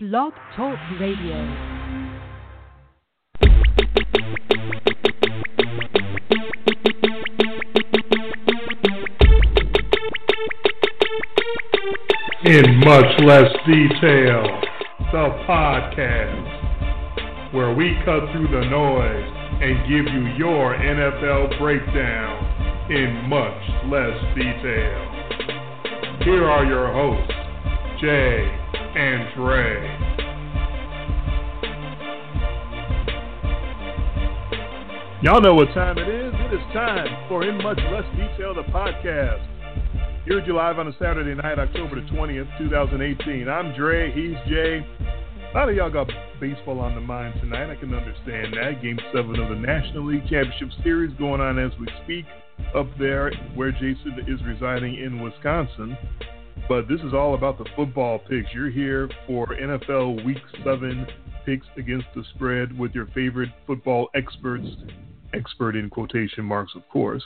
Blog Talk Radio. In much less detail, the podcast, where we cut through the noise and give you your NFL breakdown in much less detail. Here are your hosts, Jay and Dre. Y'all know what time it is. It is time for In Much Less Detail, the podcast. Here to you live on a Saturday night, October the 20th, 2018. I'm Dre, he's Jay. A lot of y'all got baseball on the mind tonight. I can understand that. Game 7 of the National League Championship Series going on as we speak up there where Jason is residing in Wisconsin. But this is all about the football picks. You're here for NFL Week 7 picks against the spread with your favorite football experts, expert in quotation marks, of course.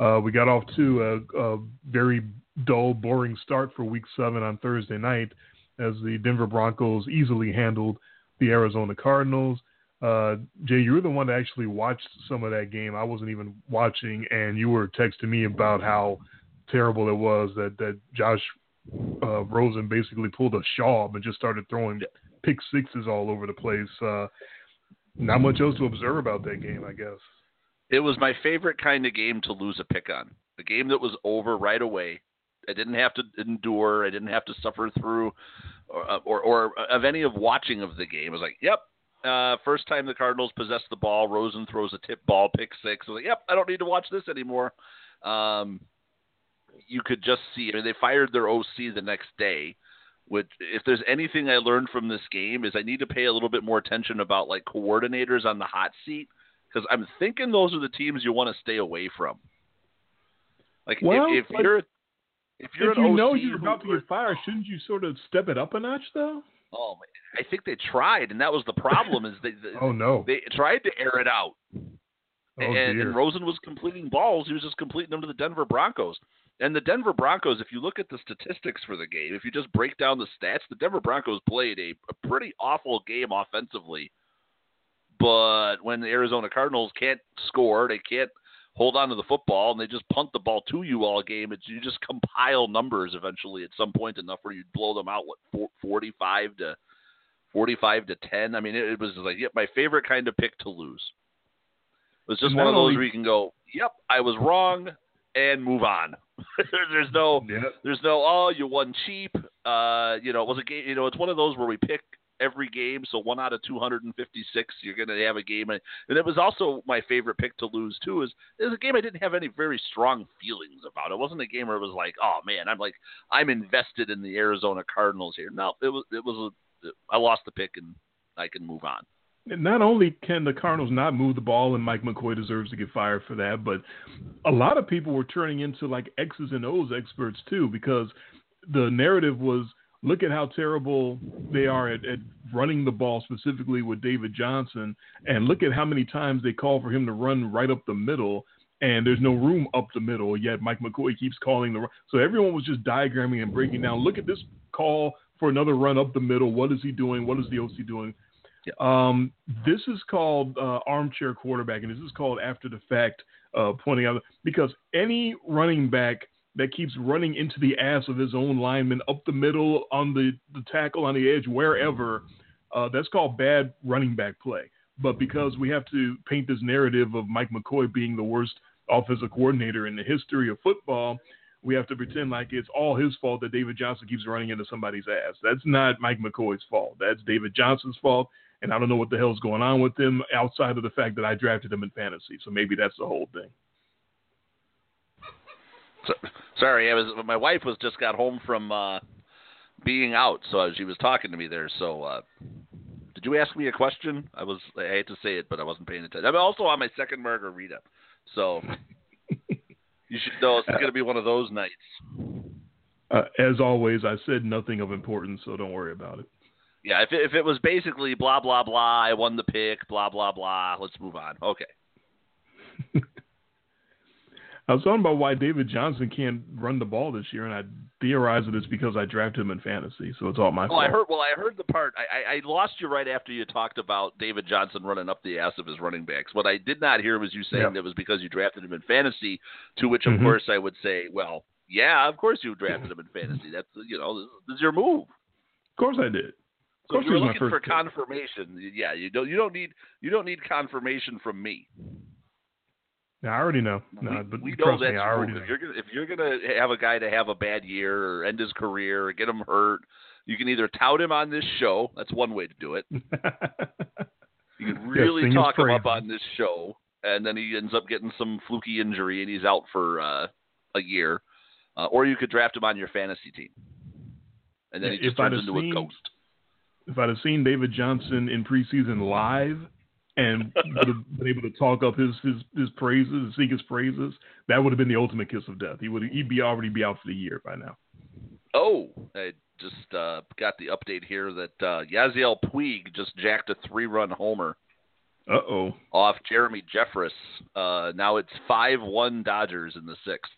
Uh, we got off to a, a, very dull, boring start for Week Seven on Thursday night, as the Denver Broncos easily handled the Arizona Cardinals. Uh, Jay, you were the one that actually watched some of that game. I wasn't even watching, and you were texting me about how terrible it was that that Josh uh, Rosen basically pulled a Schaub and just started throwing pick sixes all over the place. Uh, not much else to observe about that game, I guess. It was my favorite kind of game to lose a pick on. A game that was over right away. I didn't have to endure. I didn't have to suffer through, or or, or of any of watching of the game. I was like, yep. Uh, first time the Cardinals possess the ball, Rosen throws a tip ball, pick six. I was like, yep, I don't need to watch this anymore. Um, you could just see. I mean, they fired their OC the next day. Which, if there's anything I learned from this game, is I need to pay a little bit more attention about like coordinators on the hot seat because I'm thinking those are the teams you want to stay away from. Like well, if, if like, you're if you're if you an know you're about to get fired, shouldn't you sort of step it up a notch though? Oh, I think they tried, and that was the problem. Is they, they oh no they tried to air it out, oh, and, and Rosen was completing balls. He was just completing them to the Denver Broncos. And the Denver Broncos, if you look at the statistics for the game, if you just break down the stats, the Denver Broncos played a, a pretty awful game offensively. But when the Arizona Cardinals can't score, they can't hold on to the football, and they just punt the ball to you all game. It's, you just compile numbers eventually at some point enough where you blow them out. What forty-five to forty-five to ten? I mean, it, it was like yep, my favorite kind of pick to lose. It was just one of those where you can go, "Yep, I was wrong," and move on. there's no, Yep. there's no, oh, you won cheap. Uh, you know, it was a game. You know, it's one of those where we pick every game. So one out of 256, you're going to have a game. And it was also my favorite pick to lose too. Is it was a game I didn't have any very strong feelings about. It wasn't a game where it was like, oh man, I'm like I'm invested in the Arizona Cardinals here. No, it was it was a, I lost the pick and I can move on. Not only can the Cardinals not move the ball, and Mike McCoy deserves to get fired for that, but a lot of people were turning into like X's and O's experts too, because the narrative was look at how terrible they are at, at running the ball, specifically with David Johnson, and look at how many times they call for him to run right up the middle. And there's no room up the middle, yet Mike McCoy keeps calling the. So everyone was just diagramming and breaking down. Look at this call for another run up the middle. What is he doing? What is the OC doing? Um, this is called uh, armchair quarterback, and this is called after the fact uh, pointing out because any running back that keeps running into the ass of his own lineman up the middle on the, the tackle on the edge wherever, uh, that's called bad running back play. But because we have to paint this narrative of Mike McCoy being the worst offensive coordinator in the history of football, we have to pretend like it's all his fault that David Johnson keeps running into somebody's ass. That's not Mike McCoy's fault. That's David Johnson's fault. And I don't know what the hell's going on with him outside of the fact that I drafted him in fantasy. So maybe that's the whole thing. So, sorry, I was my wife was just got home from uh, being out, so she was talking to me there. So, uh, did you ask me a question? I was I hate to say it, but I wasn't paying attention. I'm also on my second margarita, so you should know it's going to be one of those nights. Uh, as always, I said nothing of importance, so don't worry about it. Yeah, if it, if it was basically blah blah blah, I won the pick, blah blah blah. Let's move on. Okay. I was talking about why David Johnson can't run the ball this year, and I theorize that it's because I drafted him in fantasy, so it's all my Oh, fault. I heard. Well, I heard the part. I, I, I lost you right after you talked about David Johnson running up the ass of his running backs. What I did not hear was you saying Yeah. that it was because you drafted him in fantasy. To which, of Mhm. course, I would say, well, yeah, of course you drafted him in fantasy. That's you know, this is your move. Of course I did. Of So course if you're he was my looking for pick. confirmation, yeah, you don't. You don't need. You don't need confirmation from me. Yeah, I already know. we, but we know that's me, I already move. know. If you're gonna, if you're gonna have a guy to have a bad year or end his career or get him hurt, you can either tout him on this show. That's one way to do it. You can really his talk him up on this show, and then he ends up getting some fluky injury and he's out for uh, a year. Uh, or you could draft him on your fantasy team, and then Yeah, he just turns into seen- a ghost. If I'd have seen David Johnson in preseason live and would have been able to talk up his his his praises, seek his praises, that would have been the ultimate kiss of death. He would he'd be already be out for the year by now. Oh, I just uh, got the update here that uh, Yasiel Puig just jacked a three-run homer Uh oh. off Jeremy Jeffress. Uh, now it's five-one Dodgers in the sixth.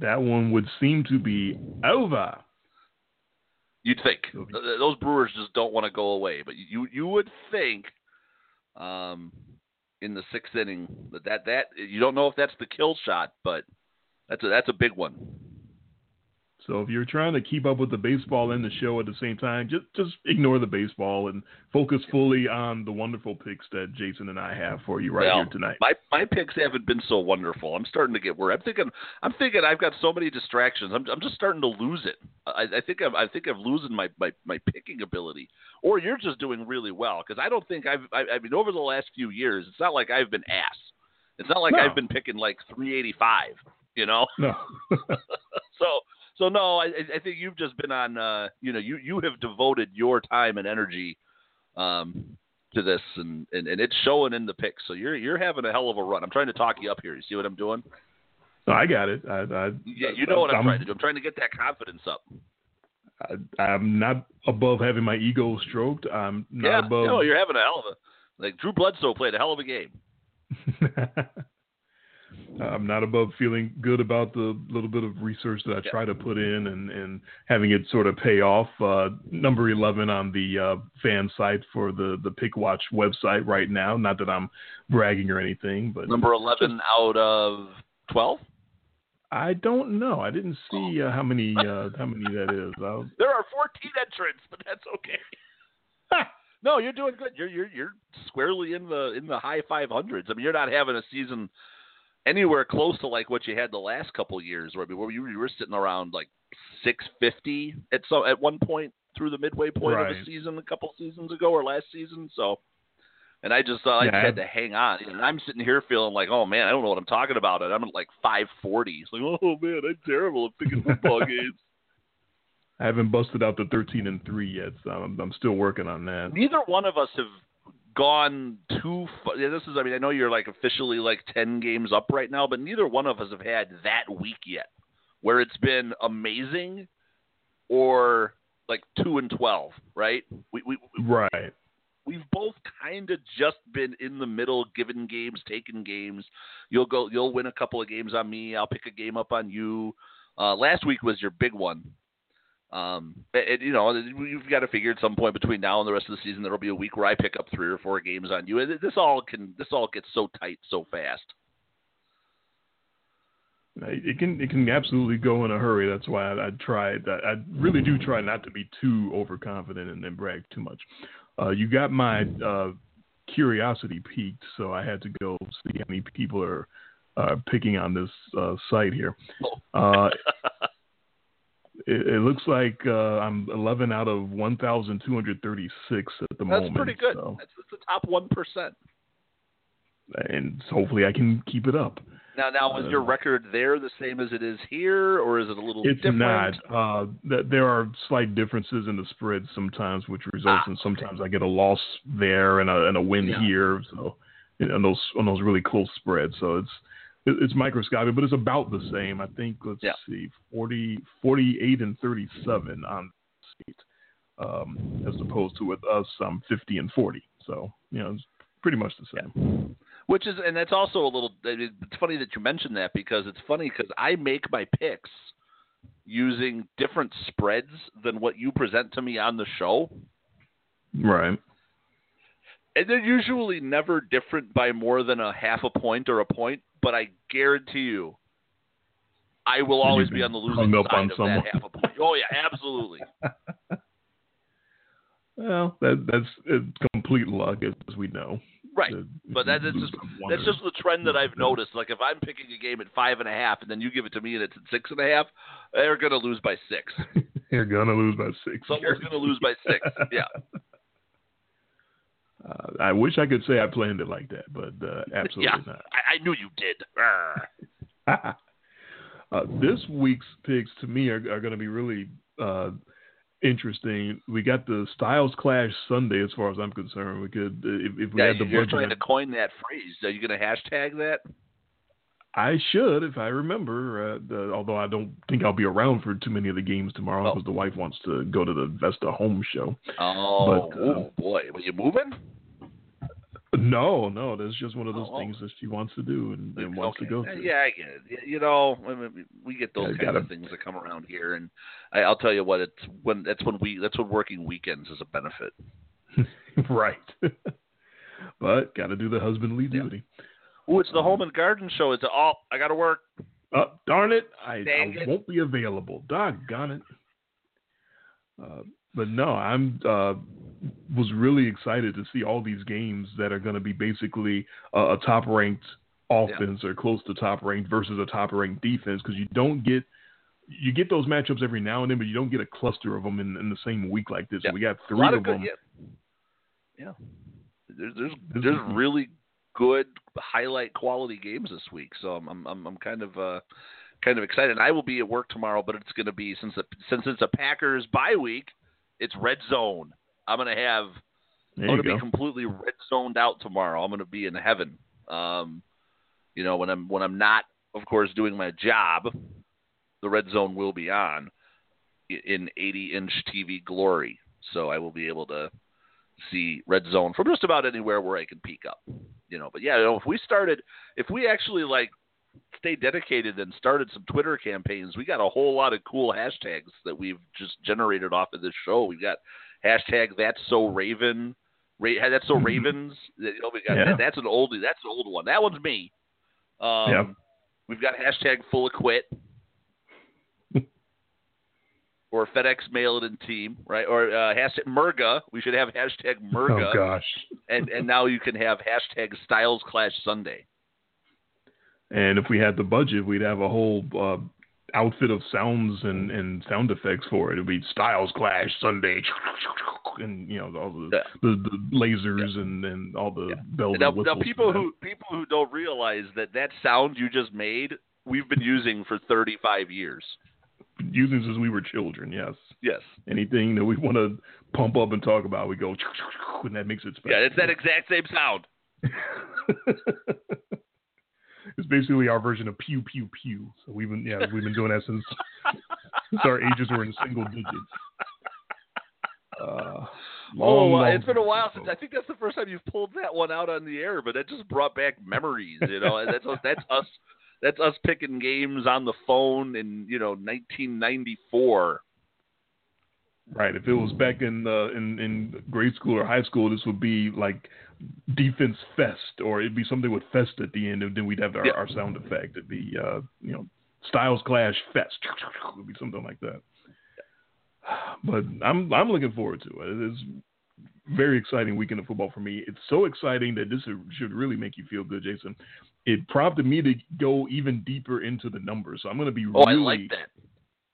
That one would seem to be over. You'd think Th- those Brewers just don't want to go away, but you you would think, um, in the sixth inning that that, that you don't know if that's the kill shot, but that's a that's a big one. So if you're trying to keep up with the baseball and the show at the same time, just just ignore the baseball and focus fully on the wonderful picks that Jason and I have for you right Well, here tonight. My my picks haven't been so wonderful. I'm starting to get worried. I'm thinking I'm thinking I've got so many distractions. I'm I'm just starting to lose it. I, I think I'm I think I'm losing my, my, my picking ability. Or you're just doing really well because I don't think I've I, I mean over the last few years it's not like I've been ass. It's not like No. I've been picking like 385. You know. No. So so no, I I think you've just been on. Uh, you know, you you have devoted your time and energy um, to this, and, and and it's showing in the picks. So you're you're having a hell of a run. I'm trying to talk you up here. You see what I'm doing? No, I got it. I, I, Yeah, you know what I'm, I'm trying to do. I'm trying to get that confidence up. I, I'm not above having my ego stroked. I'm not yeah, above. no, you're having a hell of a like Drew Bledsoe played a hell of a game. I'm not above feeling good about the little bit of research that I Yeah. try to put in and, and having it sort of pay off. Uh, number 11 on the uh, fan site for the, the Pick Watch website right now. Not that I'm bragging or anything, but Number 11 out of 12. I don't know. I didn't see uh, how many uh, how many that is. There are 14 entrants, but that's okay. no, you're doing good. You're you're you're squarely in the in the high 500s. I mean, you're not having a season anywhere close to like what you had the last couple years, where where you, you were sitting around like 650 at so at one point through the midway point of Right. the season a couple seasons ago or last season. So, and I just uh, I Yeah, just had to hang on. And I'm sitting here feeling like, oh man, I don't know what I'm talking about. And I'm at like 540. It's like, oh man, I'm terrible at picking football games. I haven't busted out the 13 and three yet, so I'm, I'm still working on that. neither one of us have gone too far. Yeah, this is, I mean, I know you're like officially like 10 games up right now, but neither one of us have had that week yet where it's been amazing or like 2 and 12, right? We, we, Right. we've both kind of just been in the middle, giving games, taking games. You'll go, you'll win a couple of games on me. I'll pick a game up on you. Uh, last week was your big one. Um, and, you know, you've got to figure at some point between now and the rest of the season, there'll be a week where I pick up three or four games on you. And this all can, this all gets so tight so fast. It can it can absolutely go in a hurry. That's why I, I try. I, I really do try not to be too overconfident and then brag too much. Uh, you got my uh, curiosity peaked, so I had to go see how many people are uh, picking on this uh, site here. It, it looks like uh, I'm 11 out of 1,236 at the That's moment. That's pretty good. so- That's, that's the top one percent. and hopefully I can keep it up. Now, now, is Uh, your record there the same as it is here, or is it a little It's different? not. Uh, th- there are slight differences in the spread sometimes, which results Ah, in sometimes I get a loss there and a, and a win Yeah. here. So, you know, on those on those really close spreads. So it's it- it's microscopic, but it's about the same. I think. Let's Yeah. see, 40, 48 and thirty seven on seat, um, as opposed to with us, I'm fifty and forty. So you know, it's pretty much the same. Which is, and that's also a little. It's funny that you mentioned that because it's funny because I make my picks using different spreads than what you present to me on the show. Right. And they're usually never different by more than a half a point or a point, but I guarantee you, I will always be on the losing side on of someone. that half a point. Oh yeah, absolutely. Well, that that's it's complete luck, as we know. Right. That- But that is just that's just the trend that I've noticed. Like if I'm picking a game at five and a half, and then you give it to me and it's at six and a half, they're gonna lose by six. You're gonna lose by six. Someone's gonna lose by six. Yeah. Uh, I wish I could say I planned it like that, but uh, absolutely Yeah. not. I, I knew you did. Uh, this week's picks to me are, are going to be really uh, interesting. We got the Styles Clash Sunday, as far as I'm concerned. We could, uh, if, if we Yeah, had the you're budget, trying to coin that phrase. Are you going to hashtag that? I should if I remember. Uh, the, although I don't think I'll be around for too many of the games tomorrow Oh. because the wife wants to go to the Vesta Home Show. Oh, But, uh, oh, boy, are you moving? No, no, that's just one of those Oh, oh. things that she wants to do and, and wants Okay. to go Uh, to. Yeah, I get it. You know, I mean, we get those Yeah, gotta- of things that come around here, and I, I'll tell you what, it's when that's when we that's when working weekends is a benefit. right. but got to do the husbandly Yeah. Duty. Oh, it's the home and garden show. It's oh, I got to work. Uh, darn it, I, Dang I it. won't be available. Doggone it. Uh, but no, I'm uh, was really excited to see all these games that are going to be basically uh, a top ranked offense or close to top ranked versus a top ranked defense because you don't get you get those matchups every now and then, but you don't get a cluster of them in, in the same week like this. Yeah. We got three of of good. them. Yeah. yeah. There's there's there's really good highlight quality games this week, so I'm I'm I'm, I'm kind of uh kind of excited. And I will be at work tomorrow, but it's going to be since the, since it's a Packers bye week, it's red zone. I'm going to have There I'm going to be completely red zoned out tomorrow. I'm going to be in heaven. Um, you know, when I'm when I'm not, of course, doing my job, the red zone will be on in 80 inch TV glory. So I will be able to see red zone from just about anywhere where I can peek up. You know, but yeah, you know, if we started, if we actually like stay dedicated and started some Twitter campaigns, we got a whole lot of cool hashtags that we've just generated off of this show. We got hashtag that's so Raven. Ra- that's so Ravens. You know, we got Yeah. that, that's an oldie. That's an old one. That one's me. Um, Yep. We've got hashtag full of quit. Or FedEx mail it in team, right? Or uh, hashtag Merga. We should have hashtag Merga, Oh gosh. and and now you can have hashtag Styles Clash Sunday. And if we had the budget, we'd have a whole uh, outfit of sounds and, and sound effects for it. It'd be Styles Clash Sunday, and you know all the Yeah. the, the lasers and, and all the Yeah. bells Now, and now whistles. people who people who don't realize that that sound you just made, we've been using for 35 years. Using since we were children. Yes, Yes. anything that we want to pump up and talk about, we go, and that makes it special. Yeah, it's that exact same sound. it's basically our version of pew pew pew. So we've been yeah we've been doing that since since our ages were in single digits. Uh, Oh, long, long it's been a while since. I think that's the first time you've pulled that one out on the air, but that just brought back memories. You know, that's that's us that's us picking games on the phone in you know 1994. Right. If it was back in uh, in in grade school or high school, this would be like defense fest, or it'd be something with fest at the end, and then we'd have our, Yeah. our sound effect. It'd be uh, you know Styles Clash Fest. It would be something like that. But I'm I'm looking forward to it. It is very exciting weekend of football for me. It's so exciting that this should really make you feel good, Jason. It prompted me to go even deeper into the numbers. So I'm going to be Oh, really I like that.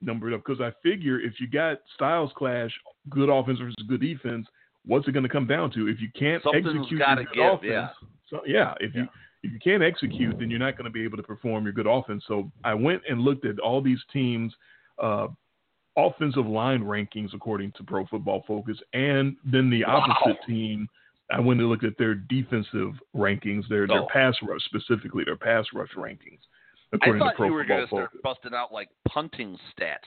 numbered up because I figure if you got styles clash, good offense versus good defense, what's it going to come down to? If you can't Something's execute your good give, offense, yeah. so yeah, if you if you can't execute, then you're not going to be able to perform your good offense. So I went and looked at all these teams. Uh, offensive line rankings according to Pro Football Focus, and then the opposite Wow. team. I went and looked at their defensive rankings, their their Oh. pass rush specifically, their pass rush rankings. I According thought to Pro you were Football going to start busting out like punting stats.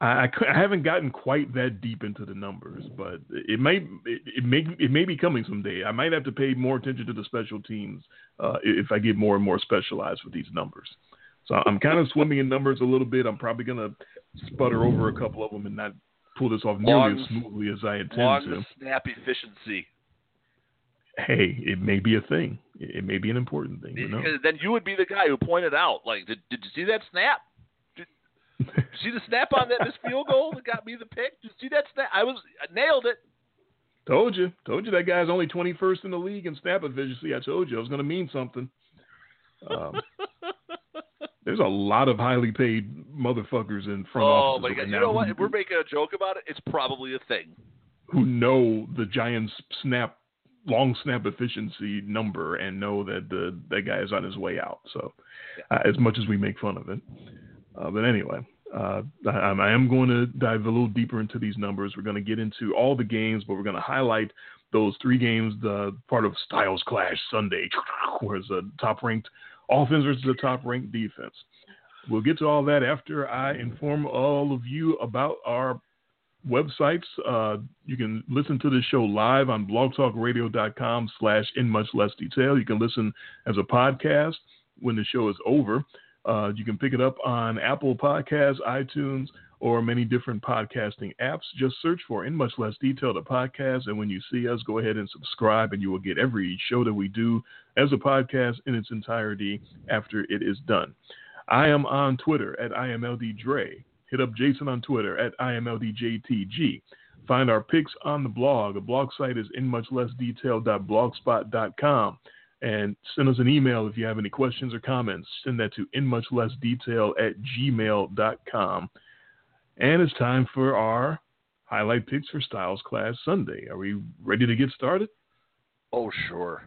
I, I, I haven't gotten quite that deep into the numbers, but it may it, it may it may be coming someday. I might have to pay more attention to the special teams uh, if I get more and more specialized with these numbers. So I'm kind of swimming in numbers a little bit. I'm probably going to sputter over a couple of them and not pull this off nearly Long- as smoothly as I intend Long to. snap efficiency. Hey, it may be a thing. It it may be an important thing. You know? Because Then you would be the guy who pointed out, like, did, did you see that snap? Did, did you see the snap on that missed field goal that got me the pick? Did you see that snap? I was I nailed it. Told you, told you that guy's only 21st in the league in snap efficiency. I told you it was going to mean something. Um, there's a lot of highly paid motherfuckers in front oh offices my right god! You know what? If we're making a joke about it, it's probably a thing. who know the Giants snap long snap efficiency number and know that the that guy is on his way out. So uh, as much as we make fun of it, uh, but anyway. Uh, I, I am going to dive a little deeper into these numbers. We're going to get into all the games, but we're going to highlight those three games, the part of Styles Clash Sunday, where it's a top ranked offense versus a top ranked defense. We'll get to all that after I inform all of you about our websites. Uh, you can listen to the show live on blogtalkradio.com slash in much less detail. You can listen as a podcast when the show is over. Uh, you can pick it up on Apple Podcasts, iTunes, or many different podcasting apps. Just search for In Much Less Detail, the podcast, and when you see us, go ahead and subscribe, and you will get every show that we do as a podcast in its entirety after it is done. I am on Twitter at IMLDDre. Hit up Jason on Twitter at IMLDJTG. Find our picks on the blog. The blog site is inmuchlessdetail.blogspot.com. And send us an email if you have any questions or comments. Send that to inmuchlessdetail at gmail.com. And it's time for our highlight picks for Styles Clash Sunday. Are we ready to get started? Oh sure.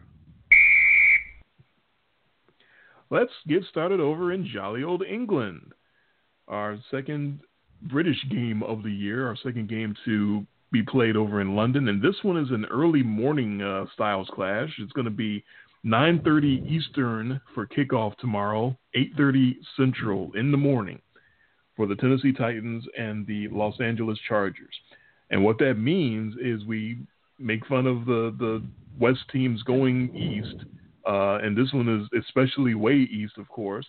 Let's get started over in jolly old England. Our second British game of the year, our second game to be played over in London, and this one is an early morning uh, Styles clash. It's going to be 9:30 Eastern for kickoff tomorrow, 8:30 Central in the morning for the Tennessee Titans and the Los Angeles Chargers. And what that means is we make fun of the the West teams going east, uh, and this one is especially way east, of course.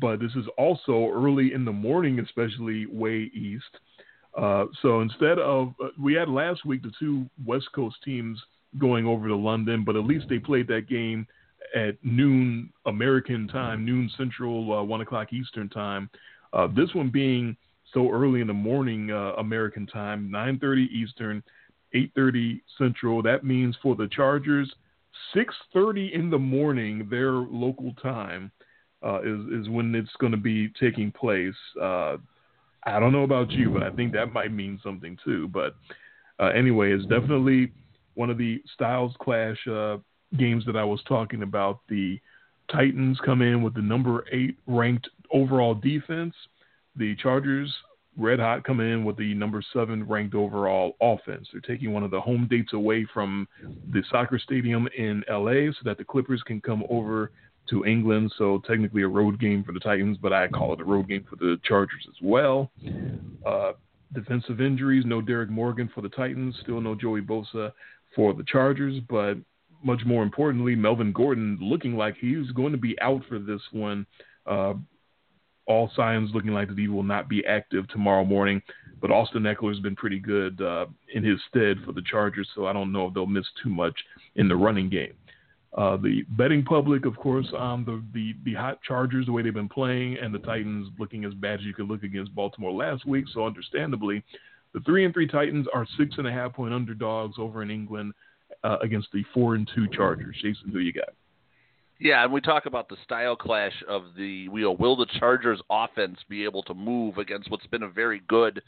But this is also early in the morning, especially way east. Uh, so instead of uh, we had last week the two West Coast teams going over to London, but at least they played that game at noon American time, noon Central, uh, one o'clock Eastern time. Uh, this one being so early in the morning uh, American time, 9:30 Eastern, 8:30 Central. That means for the Chargers, 6:30 in the morning their local time uh, is is when it's going to be taking place. Uh, I don't know about you, but I think that might mean something too. But uh, anyway, it's definitely one of the Styles Clash uh, games that I was talking about. The Titans come in with the number eight ranked overall defense. The Chargers, red hot, come in with the number seven ranked overall offense. They're taking one of the home dates away from the soccer stadium in LA so that the Clippers can come over to England. So technically a road game for the Titans, but I call it a road game for the Chargers as well. Uh, defensive injuries, no Derrick Morgan for the Titans, still no Joey Bosa for the Chargers, but much more importantly, Melvin Gordon looking like he's going to be out for this one. Uh, all signs looking like that he will not be active tomorrow morning. But Austin Ekeler has been pretty good uh, in his stead for the Chargers, so I don't know if they'll miss too much in the running game. Uh, the betting public, of course, on the, the, the hot Chargers, the way they've been playing, and the Titans looking as bad as you could look against Baltimore last week. So, understandably, the three and three Titans are six and a half point underdogs over in England uh, against the four and two Chargers. Jason, who you got? Yeah, and we talk about the style clash of the know, will the Chargers offense be able to move against what's been a very good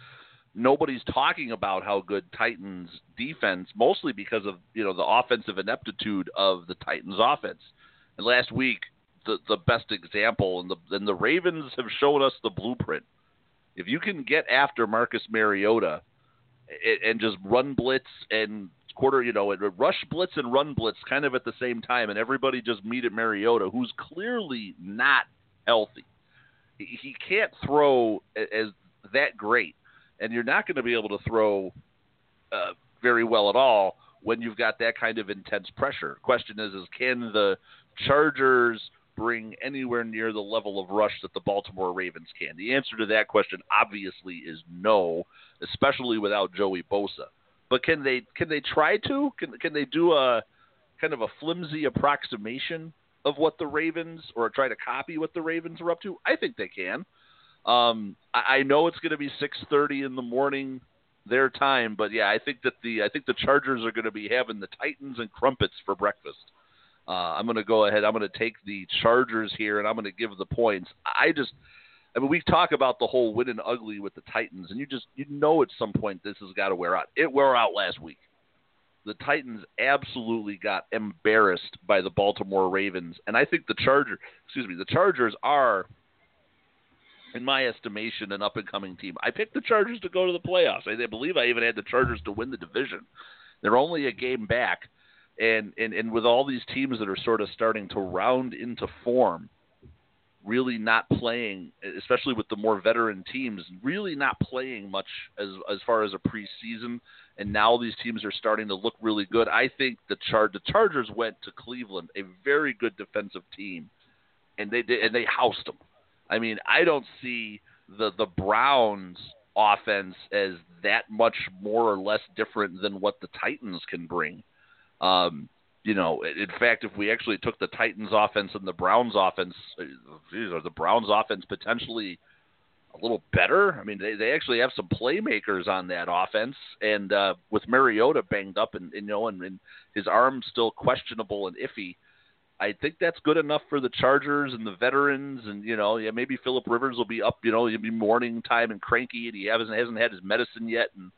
nobody's talking about how good Titans defense mostly because of, you know, the offensive ineptitude of the Titans offense. And last week the the best example and the and the Ravens have shown us the blueprint. If you can get after Marcus Mariota and, just run blitz and quarter, you know, rush blitz and run blitz kind of at the same time, and everybody just meet at Mariota, who's clearly not healthy. He, he can't throw as that great, and you're not going to be able to throw uh, very well at all when you've got that kind of intense pressure. Question is, is can the Chargers bring anywhere near the level of rush that the Baltimore Ravens can? The answer to that question obviously is no, especially without Joey Bosa. But can they can they try to? Can can they do a kind of a flimsy approximation of what the Ravens or try to copy what the Ravens are up to? I think they can. Um, I, I know it's going to be 6:30 in the morning their time, but yeah, I think that the I think the Chargers are going to be having the Titans and crumpets for breakfast. Uh, I'm going to go ahead. I'm going to take the Chargers here, and I'm going to give the points. I just, I mean, we talk about the whole win and ugly with the Titans, and you just you know at some point this has got to wear out. It wore out last week. The Titans absolutely got embarrassed by the Baltimore Ravens, and I think the Chargers, excuse me, the Chargers are in my estimation, an up and coming team. I picked the Chargers to go to the playoffs. I, I believe I even had the Chargers to win the division. They're only a game back, and, and and with all these teams that are sort of starting to round into form, really not playing, especially with the more veteran teams, really not playing much as as far as a preseason. And now these teams are starting to look really good. I think the char the Chargers went to Cleveland, a very good defensive team, and they did and they housed them. I mean, I don't see the the Browns offense as that much more or less different than what the Titans can bring. Um, you know, in fact, if we actually took the Titans offense and the Browns offense, geez, are the Browns offense potentially a little better? I mean, they they actually have some playmakers on that offense, and uh, with Mariota banged up and, and you know, and, and his arm still questionable and iffy. I think that's good enough for the Chargers and the veterans, and you know, yeah, maybe Philip Rivers will be up, you know, he'll be morning time and cranky, and he hasn't hasn't had his medicine yet, and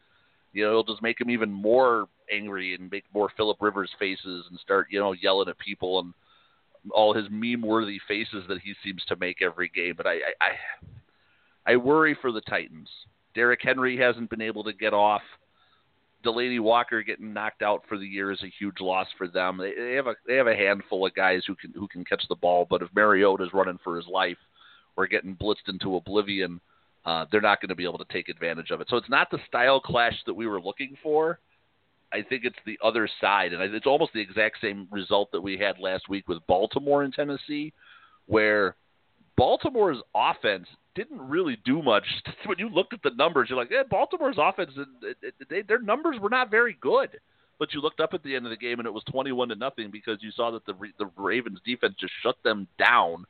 you know, it'll just make him even more angry and make more Philip Rivers faces and start, you know, yelling at people and all his meme-worthy faces that he seems to make every game. But I, I, I, worry for the Titans. Derrick Henry hasn't been able to get off. Delanie Walker getting knocked out for the year is a huge loss for them. They, they have a they have a handful of guys who can who can catch the ball, but if Mariota is running for his life or getting blitzed into oblivion, uh, they're not going to be able to take advantage of it. So it's not the style clash that we were looking for. I think it's the other side, and it's almost the exact same result that we had last week with Baltimore and Tennessee, where Baltimore's offense didn't really do much. When you looked at the numbers, you're like, yeah, Baltimore's offense, they, their numbers were not very good. But you looked up at the end of the game and it was 21 to nothing because you saw that the the Ravens defense just shut them down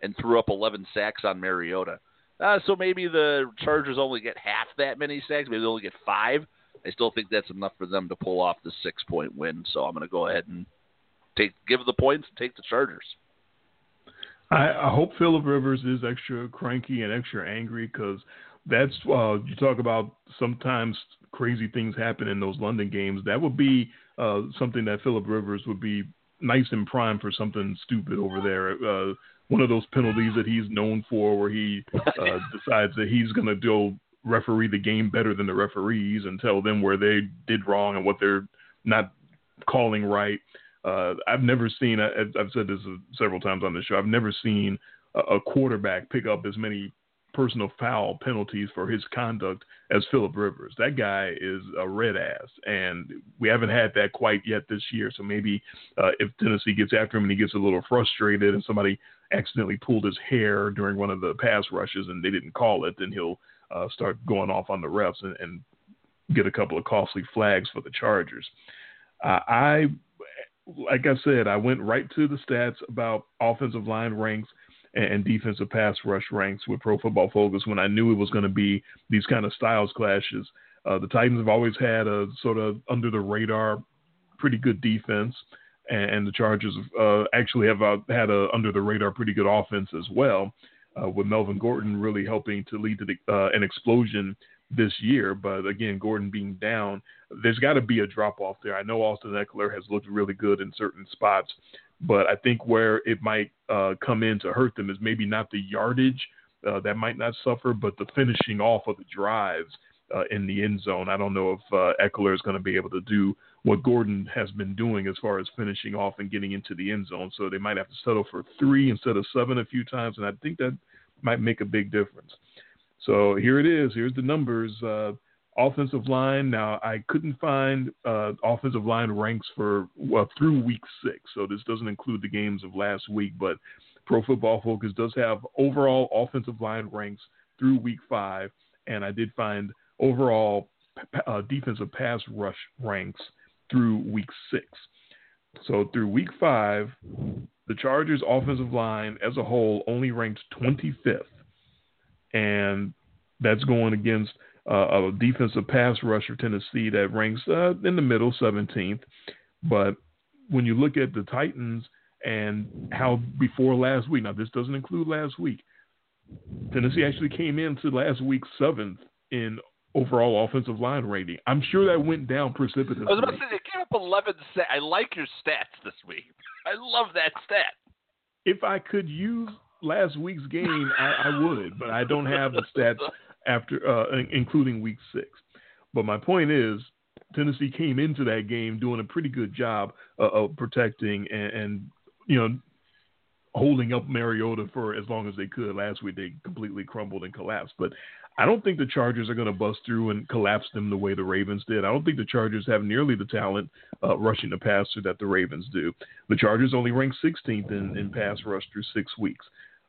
and threw up 11 sacks on Mariota. Uh, so maybe the Chargers only get half that many sacks. Maybe they only get five. I still think that's enough for them to pull off the six point win. So I'm going to go ahead and take give the points and take the Chargers. I, I hope Philip Rivers is extra cranky and extra angry because that's uh, you talk about sometimes crazy things happen in those London games. That would be uh, something that Philip Rivers would be nice and prime for something stupid over there. Uh, one of those penalties that he's known for, where he uh, decides that he's going to do referee the game better than the referees and tell them where they did wrong and what they're not calling right. Uh, I've never seen. I, I've said this several times on the show. I've never seen a, a quarterback pick up as many personal foul penalties for his conduct as Philip Rivers. That guy is a red ass, and we haven't had that quite yet this year. So maybe uh, if Tennessee gets after him and he gets a little frustrated, and somebody accidentally pulled his hair during one of the pass rushes and they didn't call it, then he'll uh, start going off on the refs and, and get a couple of costly flags for the Chargers. Uh, I like I said, I went right to the stats about offensive line ranks and defensive pass rush ranks with Pro Football Focus when I knew it was going to be these kind of styles clashes. Uh, the Titans have always had a sort of under the radar, pretty good defense, and, the Chargers uh, actually have uh, had a under the radar pretty good offense as well, uh, with Melvin Gordon really helping to lead to the, uh, an explosion this year. But again, Gordon being down, there's got to be a drop off there. I know Austin Ekeler has looked really good in certain spots, but I think where it might uh, come in to hurt them is maybe not the yardage uh, that might not suffer, but the finishing off of the drives uh, in the end zone. I don't know if uh, Ekeler is going to be able to do what Gordon has been doing as far as finishing off and getting into the end zone. So they might have to settle for three instead of seven a few times, and I think that might make a big difference. So here it is. Here's the numbers. Uh, offensive line. Now I couldn't find uh, offensive line ranks for well through week six, so this doesn't include the games of last week. But Pro Football Focus does have overall offensive line ranks through week five, and I did find overall uh, defensive pass rush ranks through week six. So through week five, the Chargers' offensive line as a whole only ranked 25th, and that's going against uh, a defensive pass rusher Tennessee that ranks uh, in the middle, 17th. But when you look at the Titans and how before last week, now this doesn't include last week, Tennessee actually came into last week seventh in overall offensive line rating. I'm sure that went down precipitously. I was about to say they came up 11. I like your stats this week. I love that stat. If I could use last week's game, I, I would, but I don't have the stats after, uh, including week six. But my point is, Tennessee came into that game doing a pretty good job uh, of protecting and, and, you know, holding up Mariota for as long as they could. Last week they completely crumbled and collapsed. But I don't think the Chargers are going to bust through and collapse them the way the Ravens did. I don't think the Chargers have nearly the talent uh, rushing the passer that the Ravens do. The Chargers only rank 16th in, in pass rush through six weeks.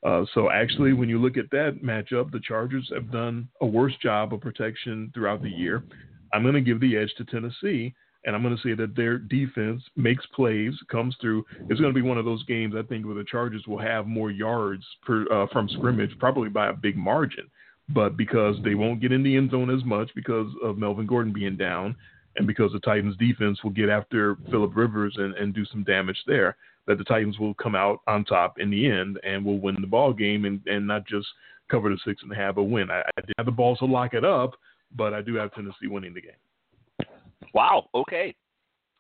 Uh, so actually, when you look at that matchup, the Chargers have done a worse job of protection throughout the year. I'm going to give the edge to Tennessee, and I'm going to say that their defense makes plays, comes through. It's going to be one of those games I think where the Chargers will have more yards per, uh, from scrimmage, probably by a big margin but because they won't get in the end zone as much because of Melvin Gordon being down, and because the Titans defense will get after Philip Rivers and, and do some damage there, that the Titans will come out on top in the end and will win the ball game and, and not just cover the six and a half, but win. I, I did have the balls to lock it up, but I do have Tennessee winning the game. Wow. Okay.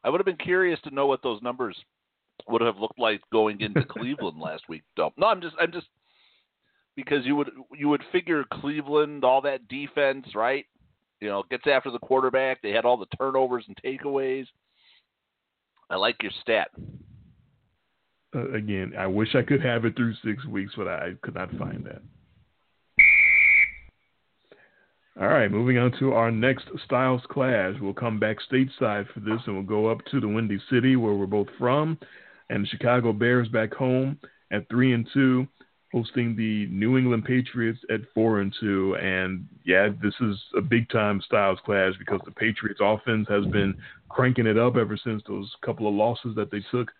I would have been curious to know what those numbers would have looked like going into Cleveland last week. No, I'm just I'm just because you would you would figure Cleveland, all that defense, right? You know, gets after the quarterback. They had all the turnovers and takeaways. I like your stat. Uh, again, I wish I could have it through six weeks, but I could not find that. All right, moving on to our next Styles clash. We'll come back stateside for this, and we'll go up to the Windy City, where we're both from, and the Chicago Bears back home at three and two hosting the New England Patriots at four and two. And yeah, this is a big time styles clash because the Patriots offense has been cranking it up ever since those couple of losses that they took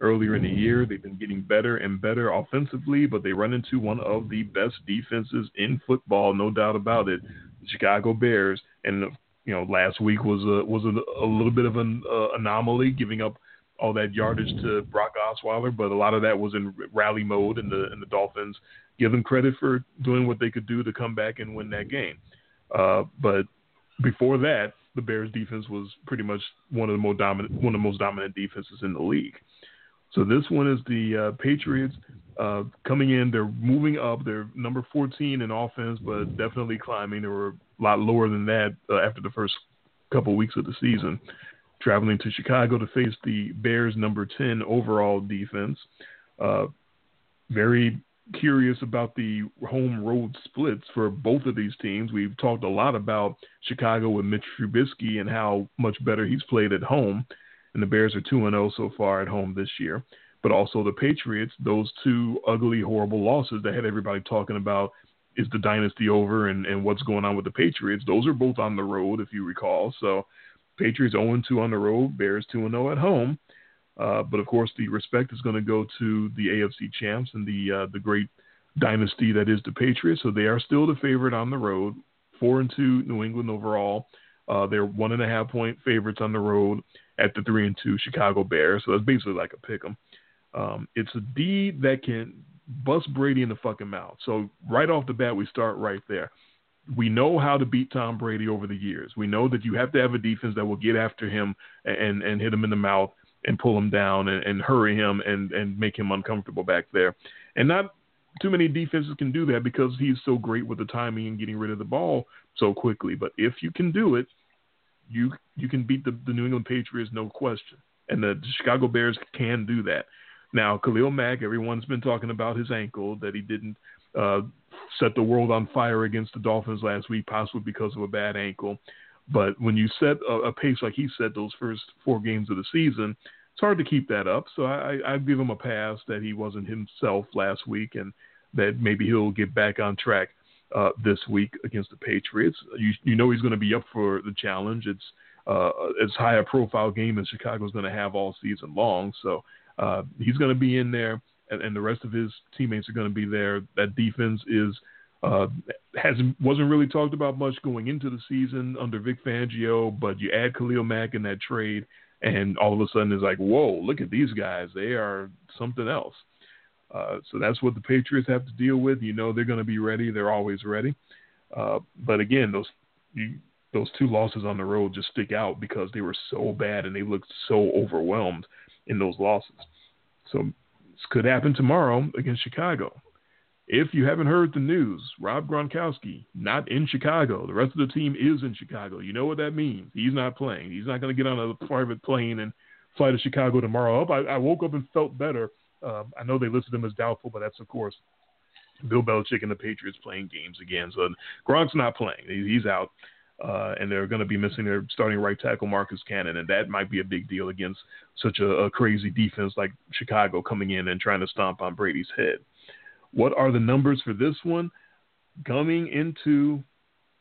earlier in the year. They've been getting better and better offensively, but they run into one of the best defenses in football, no doubt about it. The Chicago Bears, and you know, last week was a was a, a little bit of an uh, anomaly, giving up all that yardage to Brock Osweiler, but a lot of that was in rally mode, and the and the Dolphins give them credit for doing what they could do to come back and win that game. Uh, but before that, the Bears defense was pretty much one of the most dominant one of the most dominant defenses in the league. So this one is the uh, Patriots uh, coming in. They're moving up. They're number 14 in offense, but definitely climbing. They were a lot lower than that uh, after the first couple weeks of the season traveling to Chicago to face the Bears' number 10 overall defense. Uh, very curious about the home road splits for both of these teams. We've talked a lot about Chicago with Mitch Trubisky and how much better he's played at home. And the Bears are 2 0 so far at home this year. But also the Patriots, those two ugly, horrible losses that had everybody talking about is the dynasty over and, and what's going on with the Patriots. Those are both on the road, if you recall. So Patriots 0 2 on the road, Bears 2 0 at home. Uh, but of course, the respect is going to go to the AFC champs and the uh, the great dynasty that is the Patriots. So they are still the favorite on the road, four and two New England overall. Uh, they're one and a half point favorites on the road at the three and two Chicago Bears. So that's basically like a pick 'em. Um, it's a D that can bust Brady in the fucking mouth. So right off the bat, we start right there we know how to beat Tom Brady over the years. We know that you have to have a defense that will get after him and and hit him in the mouth and pull him down and, and hurry him and and make him uncomfortable back there. And not too many defenses can do that because he's so great with the timing and getting rid of the ball so quickly. But if you can do it, you you can beat the, the New England Patriots, no question. And the Chicago Bears can do that. Now, Khalil Mack, everyone's been talking about his ankle that he didn't uh, set the world on fire against the Dolphins last week, possibly because of a bad ankle. But when you set a, a pace like he set those first four games of the season, it's hard to keep that up. So I, I give him a pass that he wasn't himself last week, and that maybe he'll get back on track uh, this week against the Patriots. You, you know he's going to be up for the challenge. It's uh, as high a profile game as Chicago's going to have all season long. So uh, he's going to be in there, and, and, the rest of his teammates are going to be there. That defense is uh, hasn't wasn't really talked about much going into the season under Vic Fangio, but you add Khalil Mack in that trade, and all of a sudden it's like, whoa, look at these guys. They are something else. Uh, so that's what the Patriots have to deal with. You know they're going to be ready. They're always ready. Uh, but again, those you, those two losses on the road just stick out because they were so bad and they looked so overwhelmed in those losses. So could happen tomorrow against Chicago. If you haven't heard the news, Rob Gronkowski not in Chicago. The rest of the team is in Chicago. You know what that means. He's not playing. He's not going to get on a private plane and fly to Chicago tomorrow. I, I woke up and felt better um, I know they listed him as doubtful, but that's of course Bill Belichick and the Patriots playing games again. So Gronk's not playing; he's out, uh, and they're going to be missing their starting right tackle Marcus Cannon, and that might be a big deal against such a, a crazy defense like Chicago coming in and trying to stomp on Brady's head. What are the numbers for this one? Coming into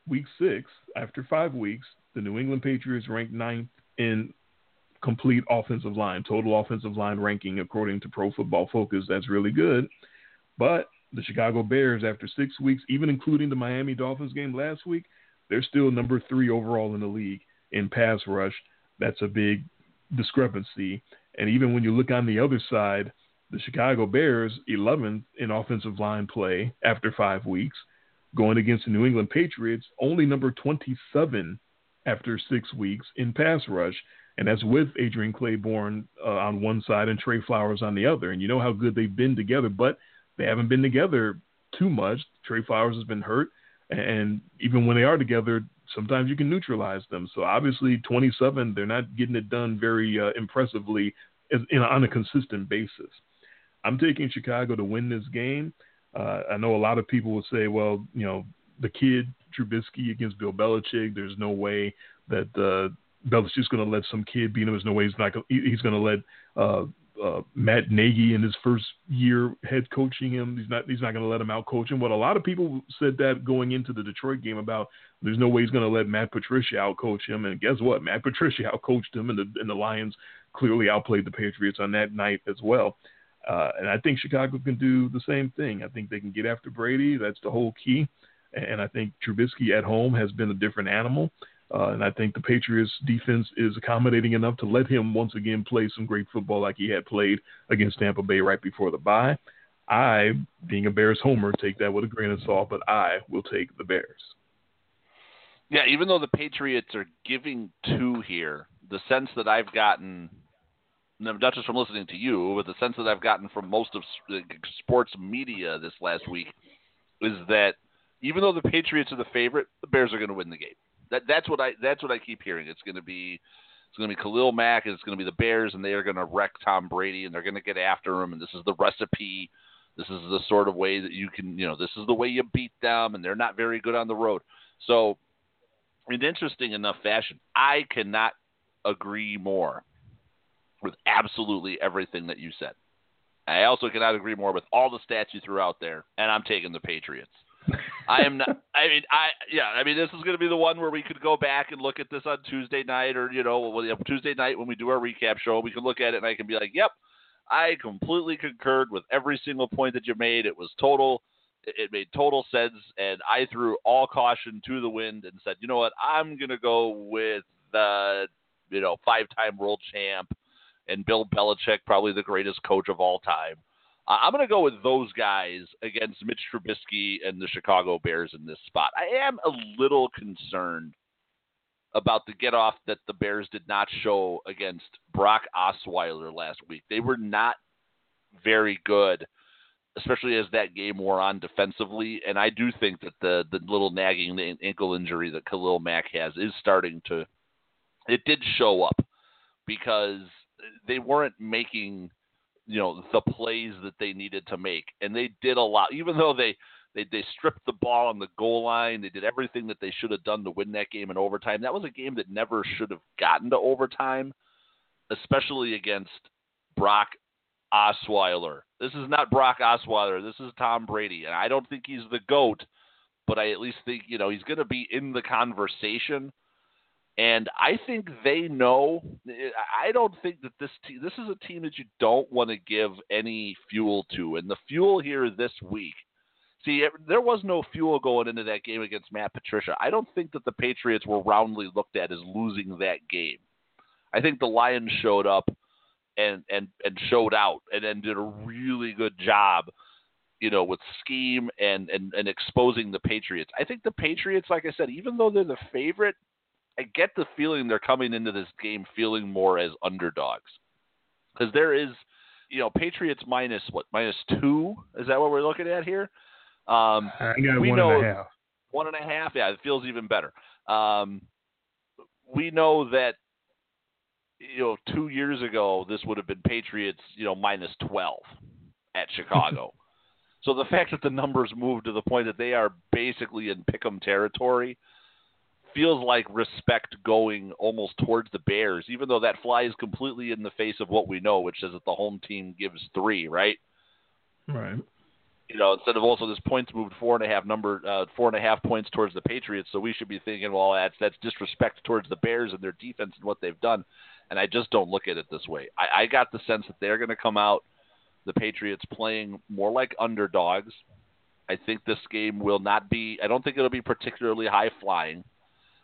week six, after five weeks, the New England Patriots ranked ninth in complete offensive line, total offensive line ranking according to Pro Football Focus. That's really good. But the Chicago Bears, after six weeks, even including the Miami Dolphins game last week, they're still number three overall in the league in pass rush. That's a big discrepancy. And even when you look on the other side, the Chicago Bears, 11th in offensive line play after five weeks, going against the New England Patriots, only number 27 after six weeks in pass rush and that's with Adrian Clayborn uh, on one side and Trey Flowers on the other. And you know how good they've been together, but they haven't been together too much. Trey Flowers has been hurt, and even when they are together, sometimes you can neutralize them. So obviously, 27, they're not getting it done very uh, impressively in, on a consistent basis. I'm taking Chicago to win this game. Uh, I know a lot of people will say, well, you know, the kid Trubisky against Bill Belichick. There's no way that uh, Belichick's going to let some kid beat him. There's no way he's not. He's going to let uh, uh, Matt Nagy in his first year head coaching him. He's not. He's not going to let him out coach him. But a lot of people said that going into the Detroit game about there's no way he's going to let Matt Patricia out coach him. And guess what? Matt Patricia out coached him, and the and the Lions clearly outplayed the Patriots on that night as well. Uh, and I think Chicago can do the same thing. I think they can get after Brady. That's the whole key. And I think Trubisky at home has been a different animal. Uh, and I think the Patriots defense is accommodating enough to let him once again play some great football like he had played against Tampa Bay right before the bye. I, being a Bears homer, take that with a grain of salt, but I will take the Bears. Yeah, even though the Patriots are giving two here, the sense that I've gotten, not just from listening to you, but the sense that I've gotten from most of sports media this last week is that even though the Patriots are the favorite, the Bears are going to win the game. That that's what I that's what I keep hearing. It's going to be it's going to be Khalil Mack and it's going to be the Bears and they are going to wreck Tom Brady and they're going to get after him and this is the recipe. This is the sort of way that you can you know this is the way you beat them and they're not very good on the road. So in interesting enough fashion, I cannot agree more with absolutely everything that you said. I also cannot agree more with all the stats you threw out there, and I'm taking the Patriots. I am not. I mean, I yeah. I mean, this is going to be the one where we could go back and look at this on Tuesday night, or you know, Tuesday night when we do our recap show. We can look at it, and I can be like, "Yep, I completely concurred with every single point that you made. It was total. It made total sense, and I threw all caution to the wind and said, you know what? I'm going to go with the you know five-time world champ and Bill Belichick, probably the greatest coach of all time." I'm going to go with those guys against Mitch Trubisky and the Chicago Bears in this spot. I am a little concerned about the get off that the Bears did not show against Brock Osweiler last week. They were not very good, especially as that game wore on defensively. And I do think that the the little nagging the ankle injury that Khalil Mack has is starting to. It did show up because they weren't making you know the plays that they needed to make, and they did a lot. Even though they they they stripped the ball on the goal line, they did everything that they should have done to win that game in overtime. That was a game that never should have gotten to overtime. especially against Brock Osweiler. This is not Brock Osweiler. This is Tom Brady, and I don't think he's the goat, but I at least think you know he's going to be in the conversation. And I think they know. I don't think that this team. This is a team that you don't want to give any fuel to. And the fuel here this week. See, there was no fuel going into that game against Matt Patricia. I don't think that the Patriots were roundly looked at as losing that game. I think the Lions showed up and and and showed out and then did a really good job you know with scheme and and and exposing the Patriots. I think the Patriots like I said even though they're the favorite I get the feeling they're coming into this game feeling more as underdogs. Cuz there is you know Patriots minus what minus 2 is that what we're looking at here? Um I got we one know, and a half. One and a half, yeah, it feels even better. Um, we know that you know, two years ago, this would have been Patriots, you know, minus 12 at Chicago. so the fact that the numbers moved to the point that they are basically in pick'em territory feels like respect going almost towards the Bears, even though that flies completely in the face of what we know, which is that the home team gives three, right? Right. You know, instead of also this points moved four and a half number, uh, four and a half points towards the Patriots. So we should be thinking, well, that's that's disrespect towards the Bears and their defense and what they've done and I just don't look at it this way. I, I got the sense that they're going to come out, the Patriots playing more like underdogs. I think this game will not be. I don't think it'll be particularly high flying.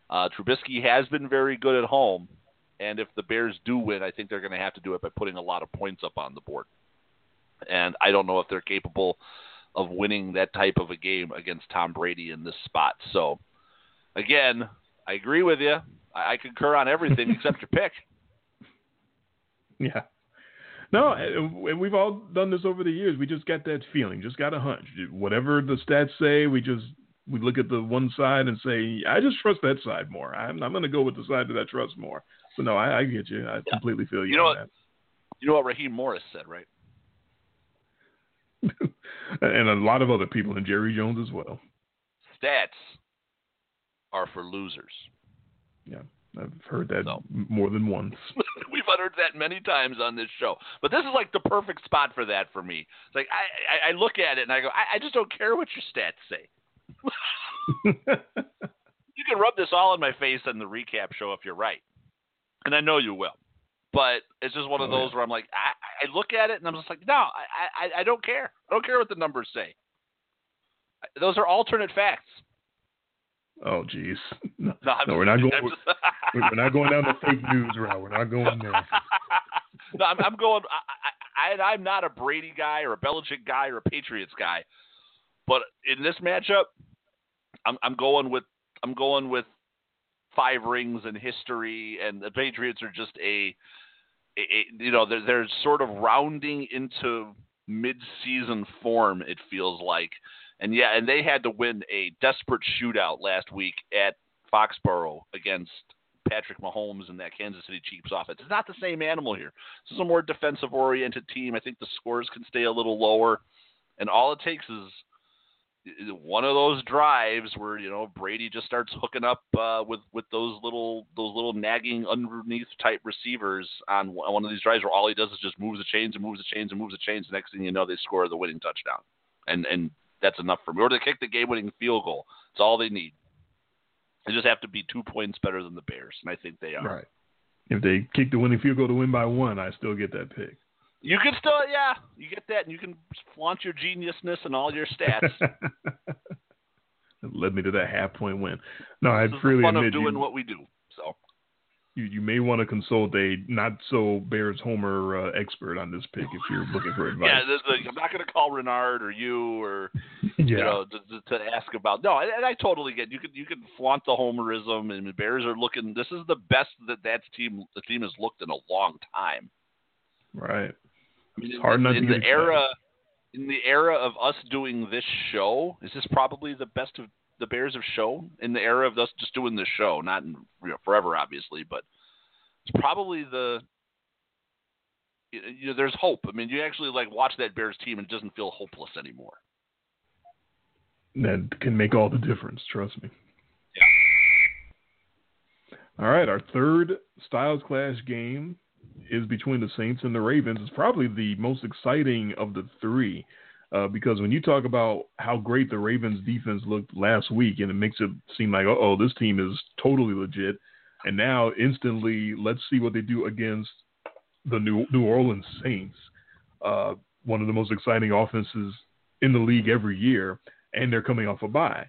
Uh, Trubisky has been very good at home, and if the Bears do win, I think they're going to have to do it by putting a lot of points up on the board. And I don't know if they're capable of winning that type of a game against Tom Brady in this spot. So, again, I agree with you. I, I concur on everything except your pick. Yeah. No, and we've all done this over the years. We just got that feeling, just got a hunch. Whatever the stats say, we just we look at the one side and say, I just trust that side more. I'm, I'm going to go with the side that I trust more. So no, I, I get you. I yeah. completely feel you. You know what? That. You know what Raheem Morris said, right? and a lot of other people, and Jerry Jones as well. Stats are for losers. Yeah. I've heard that so. more than once. We've uttered that many times on this show, but this is like the perfect spot for that for me. It's like I, I, I look at it and I go, I, I just don't care what your stats say. You can rub this all in my face on the recap show if you're right, and I know you will. But it's just one of oh, those yeah. where I'm like, I, I look at it and I'm just like, no, I, I, I don't care. I don't care what the numbers say. Those are alternate facts. Oh, jeez. No, no, no we're not going. We're, we're, not going down the fake news route. We're not going there. no, I'm, I'm going. I, I, I'm not a Brady guy or a Belichick guy or a Patriots guy, but in this matchup, I'm, I'm going with I'm going with five rings in history, and the Patriots are just a, a, a you know they're, they're sort of rounding into mid-season form. It feels like and yeah, and they had to win a desperate shootout last week at Foxborough against Patrick Mahomes and that Kansas City Chiefs offense. It's not the same animal here. This is a more defensive oriented team. I think the scores can stay a little lower. And all it takes is one of those drives where you know Brady just starts hooking up uh, with with those little those little nagging underneath type receivers on one of these drives where all he does is just moves the chains and moves the chains and moves the chains. Next thing you know, they score the winning touchdown. And and that's enough for me. Or to kick the game-winning field goal. It's all they need. They just have to be two points better than the Bears, and I think they are. Right. If they kick the winning field goal to win by one, I still get that pick. You can still, yeah, you get that, and you can flaunt your geniusness and all your stats. it led me to that half point win. No, I freely fun admit of doing you, what we do So you, you may want to consult a not so Bears Homer uh, expert on this pick if you're looking for advice. yeah, the, the, I'm not going to call Renard or you or yeah. you know to, to, to, ask about. No, and I totally get you can you can flaunt the Homerism and the Bears are looking. This is the best that that team the team has looked in a long time. Right. I mean, it's hard in, not in to the era in the era of us doing this show. Is this probably the best of the Bears have shown in the era of us just doing this show, not in, you know, forever, obviously, but it's probably the you know, there's hope. I mean, you actually like watch that Bears team and it doesn't feel hopeless anymore. That can make all the difference. Trust me. Yeah. All right, our third Styles Clash game is between the Saints and the Ravens. It's probably the most exciting of the three. Uh, because when you talk about how great the Ravens defense looked last week, and it makes it seem like, oh, this team is totally legit. And now instantly, let's see what they do against the New New Orleans Saints, uh, one of the most exciting offenses in the league every year, and they're coming off a bye.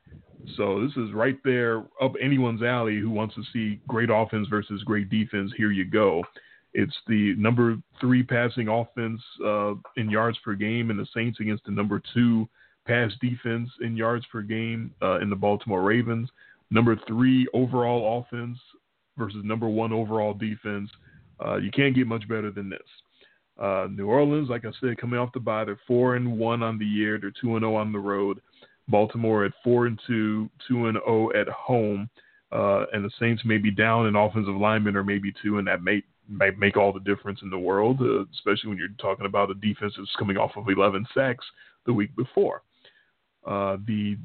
So this is right there up anyone's alley who wants to see great offense versus great defense. Here you go. It's the number three passing offense uh, in yards per game, and the Saints against the number two pass defense in yards per game uh, in the Baltimore Ravens. Number three overall offense versus number one overall defense. Uh, you can't get much better than this. Uh, New Orleans, like I said, coming off the bye, they're four and one on the year. They're two and zero oh on the road. Baltimore at four and two, two and zero oh at home. Uh, and the Saints may be down an offensive lineman or maybe two, and that may make all the difference in the world, uh, especially when you're talking about a defense that's coming off of 11 sacks the week before. Uh, the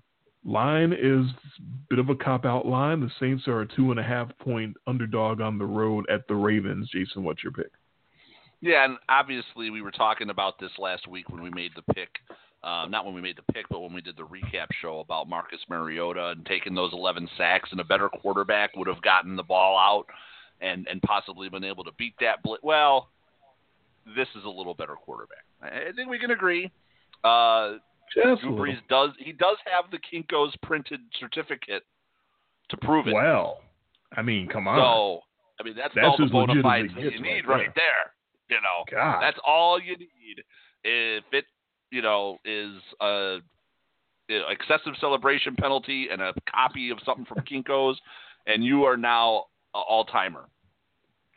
line is a bit of a cop out line. The Saints are a two and a half point underdog on the road at the Ravens. Jason, what's your pick? Yeah, and obviously we were talking about this last week when we made the pick. Uh, not when we made the pick, but when we did the recap show about Marcus Mariota and taking those 11 sacks, and a better quarterback would have gotten the ball out and and possibly been able to beat that blitz. Well, this is a little better quarterback. I think we can agree. Uh, Drew Brees does he does have the Kinko's printed certificate to prove it. Well, I mean, come on. So I mean that's, that's all the bona fides you need right, right there. You know, God. that's all you need. If it you know is a excessive celebration penalty and a copy of something from Kinko's, and you are now all timer.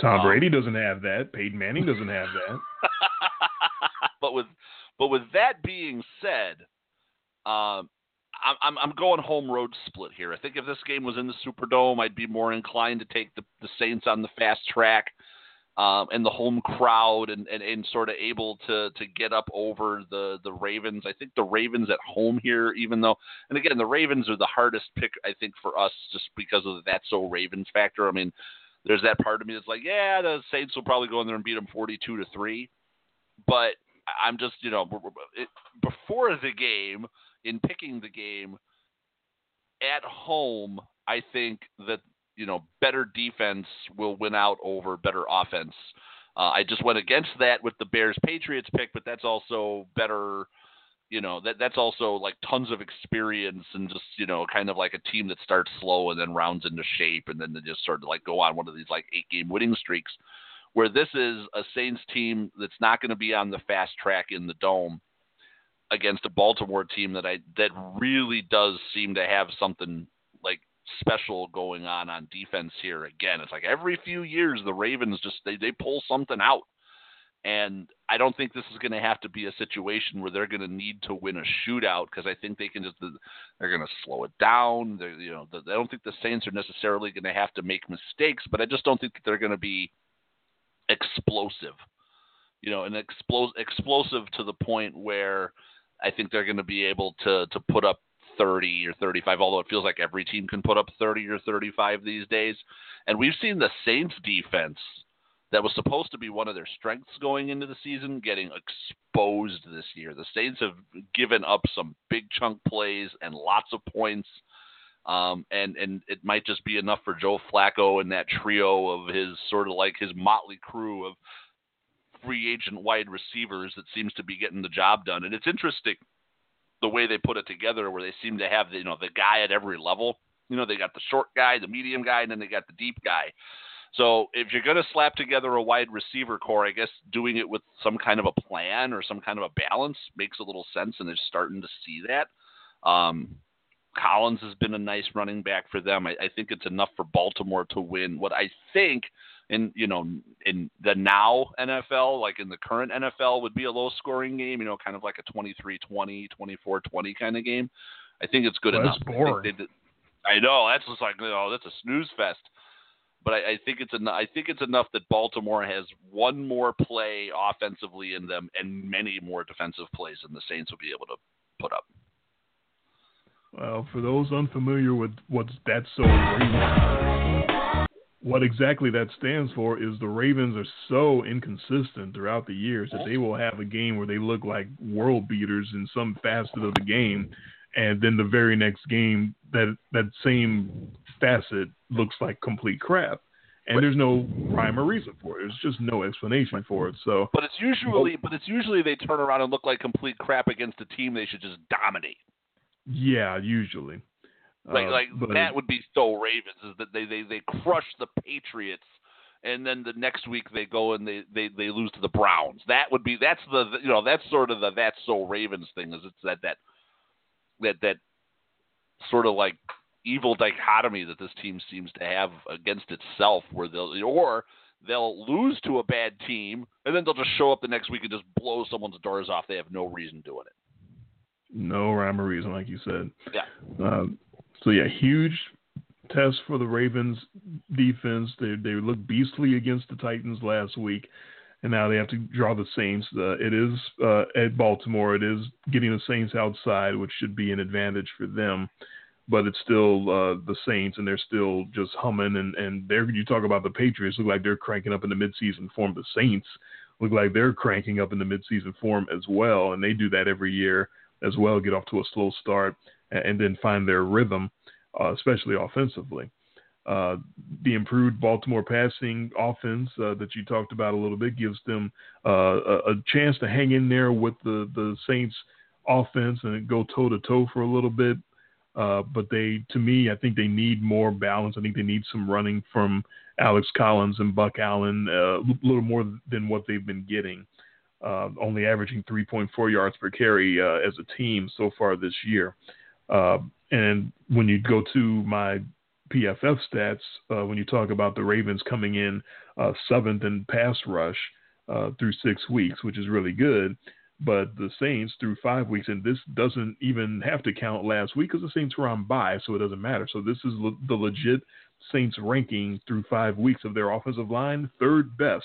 Tom um, Brady doesn't have that. Peyton Manning doesn't have that. but with but with that being said, um, I'm I'm going home road split here. I think if this game was in the Superdome, I'd be more inclined to take the, the Saints on the fast track um, and the home crowd and, and, and sort of able to to get up over the the Ravens. I think the Ravens at home here, even though, and again, the Ravens are the hardest pick I think for us just because of that so Ravens factor. I mean, there's that part of me that's like, yeah, the Saints will probably go in there and beat them 42 to three, but I'm just you know it, before the game in picking the game at home. I think that you know better defense will win out over better offense. Uh, I just went against that with the Bears Patriots pick, but that's also better. You know that that's also like tons of experience and just you know kind of like a team that starts slow and then rounds into shape and then they just sort of like go on one of these like eight game winning streaks. Where this is a Saints team that's not going to be on the fast track in the dome against a Baltimore team that I that really does seem to have something like special going on on defense here again. It's like every few years the Ravens just they they pull something out. And I don't think this is going to have to be a situation where they're going to need to win a shootout because I think they can just they're going to slow it down. They're, you know, I don't think the Saints are necessarily going to have to make mistakes, but I just don't think that they're going to be explosive. You know, and explosive explosive to the point where I think they're going to be able to to put up 30 or 35, although it feels like every team can put up 30 or 35 these days. And we've seen the Saints defense that was supposed to be one of their strengths going into the season getting exposed this year. The Saints have given up some big chunk plays and lots of points. Um, and and it might just be enough for Joe Flacco and that trio of his sort of like his motley crew of free agent wide receivers that seems to be getting the job done. And it's interesting the way they put it together, where they seem to have the, you know the guy at every level. You know, they got the short guy, the medium guy, and then they got the deep guy. So if you're going to slap together a wide receiver corps, I guess doing it with some kind of a plan or some kind of a balance makes a little sense, and they're starting to see that. Um, Collins has been a nice running back for them. I, I think it's enough for Baltimore to win what I think in you know in the now NFL, like in the current NFL, would be a low scoring game. You know, kind of like a 23-20, 24-20 kind of game. I think it's good well, enough. That's boring. I, I know that's just like you know that's a snooze fest. But I, I think it's enough. I think it's enough that Baltimore has one more play offensively in them and many more defensive plays than the Saints will be able to put up. Well, for those unfamiliar with what's that's so what exactly that stands for is the Ravens are so inconsistent throughout the years that they will have a game where they look like world beaters in some facet of the game, and then the very next game that that same facet looks like complete crap. And there's no rhyme or reason for it. There's just no explanation for it. So, but it's usually, but it's usually they turn around and look like complete crap against a team they should just dominate. Yeah, usually. Like, uh, like but, that would be so Ravens is that they they they crush the Patriots, and then the next week they go and they they they lose to the Browns. That would be that's the you know that's sort of the that's so Ravens thing is it's that that that that sort of like evil dichotomy that this team seems to have against itself, where they'll or they'll lose to a bad team and then they'll just show up the next week and just blow someone's doors off. They have no reason doing it. No rhyme or reason, like you said. Yeah. Uh, so yeah, huge test for the Ravens defense. They they looked beastly against the Titans last week, and now they have to draw the Saints. Uh, it is uh, at Baltimore. It is getting the Saints outside, which should be an advantage for them. But it's still uh, the Saints, and they're still just humming. And and there you talk about the Patriots look like they're cranking up in the midseason form. The Saints look like they're cranking up in the midseason form as well, and they do that every year as well. Get off to a slow start and then find their rhythm, uh, especially offensively. Uh, the improved Baltimore passing offense uh, that you talked about a little bit gives them uh, a, a, chance to hang in there with the, the Saints offense and go toe to toe for a little bit. Uh, but they, to me, I think they need more balance. I think they need some running from Alex Collins and Buck Allen, uh, a little more than what they've been getting. Uh, only averaging 3.4 yards per carry as a team so far this year. Uh, and when you go to my PFF stats, uh, when you talk about the Ravens coming in uh, seventh in pass rush uh, through six weeks, which is really good, but the Saints through five weeks, and this doesn't even have to count last week because the Saints were on bye, so it doesn't matter. So this is le- the legit Saints ranking through five weeks of their offensive line, third best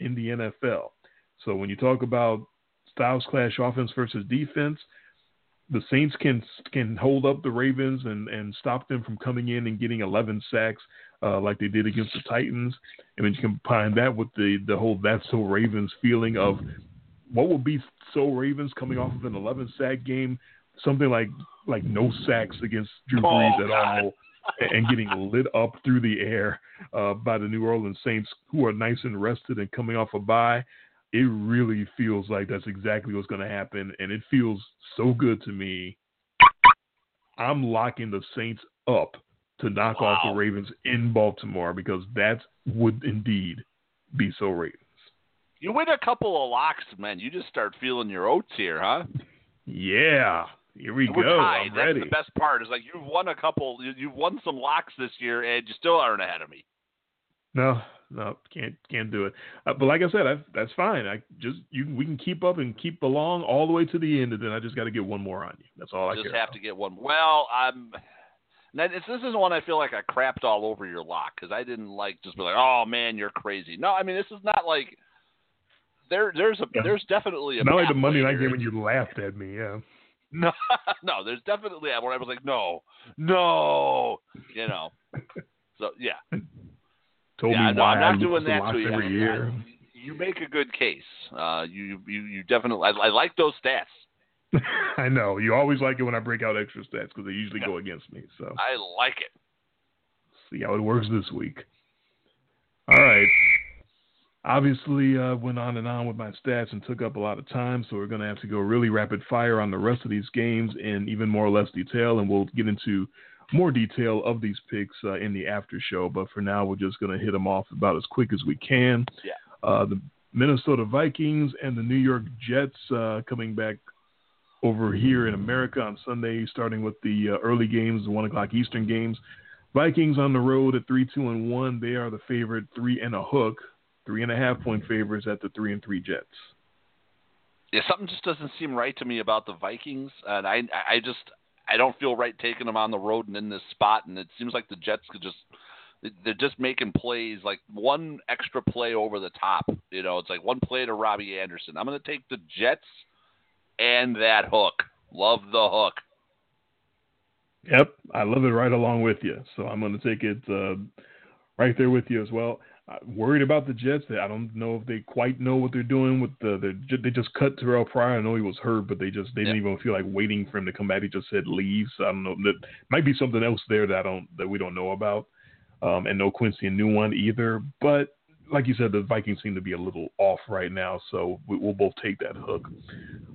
in the NFL. So when you talk about styles clash offense versus defense, the Saints can can hold up the Ravens and, and stop them from coming in and getting 11 sacks uh, like they did against the Titans. And then you combine that with the the whole that's so Ravens feeling of what would be so Ravens coming off of an 11 sack game, something like like no sacks against Drew oh, Brees oh, at God. all. and getting lit up through the air uh, by the New Orleans Saints, who are nice and rested and coming off a bye it really feels like that's exactly what's going to happen, and it feels so good to me. I'm locking the Saints up to knock wow. off the Ravens in Baltimore because that would indeed be so Ravens. You win a couple of locks, man. You just start feeling your oats here, huh? Yeah. Here we We're go. Tied. I'm That's ready. the best part. Is like you've won a couple. You've won some locks this year, and you still aren't ahead of me. No, no, can't can't do it. Uh, but like I said, I, that's fine. I just you we can keep up and keep along all the way to the end, and then I just got to get one more on you. That's all I just have about. to get one. Well, I'm. Now, this, this is one I feel like I crapped all over your lock because I didn't like just be like, oh man, you're crazy. No, I mean this is not like there. There's a yeah. there's definitely a not like the Monday night game when you laughed at me. Yeah. No, no, there's definitely where I was like, no, no, you know. So yeah, told yeah, me no, why I'm not I doing that to you. every year. You make a good case. Uh, you you you definitely. I, I like those stats. I know you always like it when I break out extra stats because they usually yeah. go against me. So I like it. See how it works this week. All right. Obviously, uh, went on and on with my stats and took up a lot of time, so we're going to have to go really rapid fire on the rest of these games in even more or less detail, and we'll get into more detail of these picks uh, in the after show. But for now, we're just going to hit them off about as quick as we can. Yeah. Uh, the Minnesota Vikings and the New York Jets uh, coming back over here in America on Sunday, starting with the uh, early games, the one o'clock Eastern games. Vikings on the road at three, two, and one. They are the favorite, three and a hook, three and a half point favorites at the three and three Jets. Yeah, something just doesn't seem right to me about the Vikings, and I, I just, I don't feel right taking them on the road and in this spot. And it seems like the Jets could just they're just making plays like one extra play over the top. You know, it's like one play to Robbie Anderson. I'm going to take the Jets and that hook. Love the hook. Yep, I love it right along with you. So I'm going to take it uh, Right there with you as well. I'm worried about the Jets. I don't know if they quite know what they're doing with the. They just cut Terrell Pryor. I know he was hurt, but they just they didn't even feel like waiting for him to come back. He just said leave. So I don't know. That might be something else there that I don't that we don't know about. Um, and no Quincy Enunwa either. But like you said, the Vikings seem to be a little off right now, so we, will both take that hook.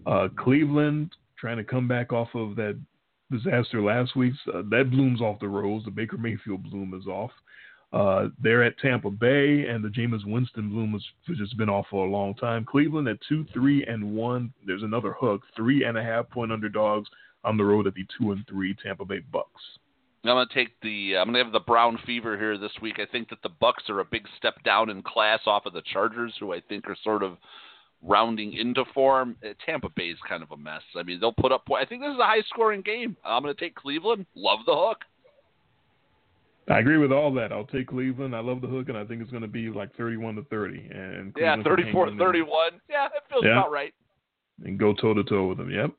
Uh, Cleveland trying to come back off of that disaster last week. Uh, that bloom's off the rose. The Baker Mayfield bloom is off. Uh, they're at Tampa Bay, and the Jameis Winston bloom has just been off for a long time. Cleveland at two, three, and one. There's another hook. Three and a half point underdogs on the road at the two and three Tampa Bay Bucks. I'm going to take the. I'm going to have the Brown fever here this week. I think that the Bucks are a big step down in class off of the Chargers, who I think are sort of rounding into form. Uh, Tampa Bay is kind of a mess. I mean, they'll put up. I think this is a high-scoring game. I'm going to take Cleveland. Love the hook. I agree with all that. I'll take Cleveland. I love the hook, and I think it's going to be like 31 to 30. And yeah, 34 31. Yeah, that feels yeah. about right. And go toe to toe with them. Yep.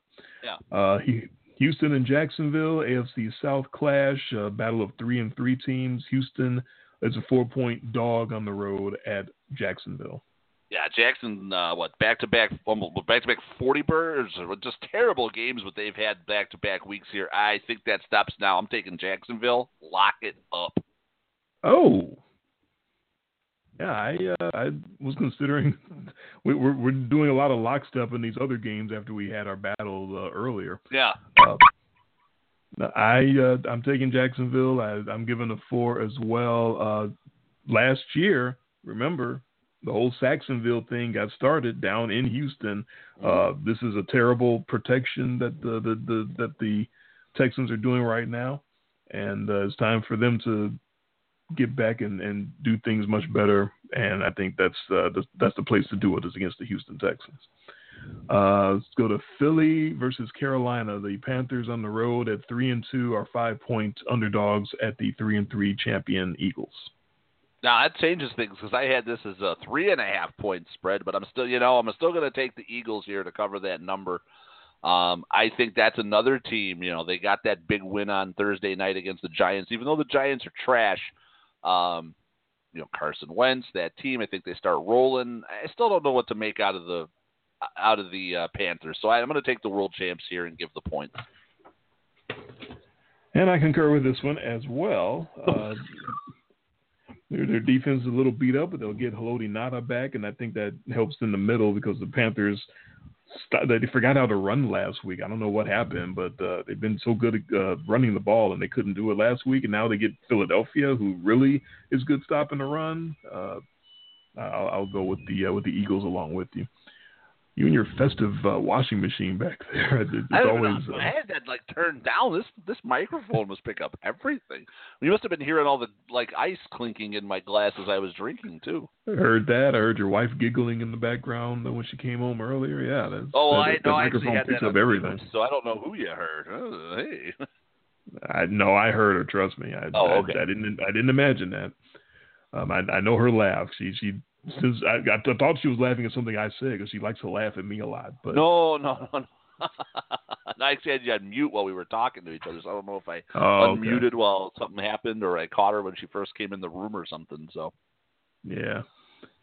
Yeah. Uh, he, Houston and Jacksonville, AFC South clash, uh, battle of three and three teams. Houston is a four point dog on the road at Jacksonville. Yeah, Jackson, uh, what back to back, back to back forty birds, just terrible games. What they've had back to back weeks here. I think that stops now. I'm taking Jacksonville. Lock it up. Oh, yeah, I uh, I was considering we, we're we're doing a lot of lockstep in these other games after we had our battle uh, earlier. Yeah. Uh, I uh, I'm taking Jacksonville. I, I'm giving a four as well. Uh, last year, remember the whole Sacksonville thing got started down in Houston. Uh, this is a terrible protection that the, the, the that the Texans are doing right now, and uh, it's time for them to get back and, and do things much better. And I think that's uh, the, that's the place to do it is against the Houston Texans. Uh, let's go to Philly versus Carolina. The Panthers on the road at three and two are five point underdogs at the three and three champion Eagles. Now that changes things because I had this as a three and a half point spread, but I'm still, you know, I'm still going to take the Eagles here to cover that number. Um, I think that's another team. You know, they got that big win on Thursday night against the Giants, even though the Giants are trash. Um, you know, Carson Wentz, that team. I think they start rolling. I still don't know what to make out of the out of the uh, Panthers, so I'm going to take the world champs here and give the points. And I concur with this one as well. Uh, their, their defense is a little beat up, but they'll get Haloti Ngata back, and I think that helps in the middle because the Panthers they forgot how to run last week. I don't know what happened, but uh, they've been so good at uh, running the ball, and they couldn't do it last week. And now they get Philadelphia, who really is good stopping the run. Uh, I'll, I'll, go with the uh, with the Eagles along with you you and your festive uh, washing machine back there. It's I always. Know, uh, I had that like turned down. This this microphone must pick up everything. You must have been hearing all the like ice clinking in my glass as I was drinking too. I heard that. I heard your wife giggling in the background when she came home earlier. Yeah, that's, oh, that, I that. That microphone picks that up everything. So I don't know who you heard. Oh, hey. I no, I heard her. Trust me. I, oh, okay. I, I didn't. I didn't imagine that. Um, I, I know her laugh. She she since I, I thought she was laughing at something I said because she likes to laugh at me a lot. But no, no, no, no. I said you had mute while we were talking to each other, so I don't know if I oh, unmuted okay. while something happened or I caught her when she first came in the room or something. So yeah,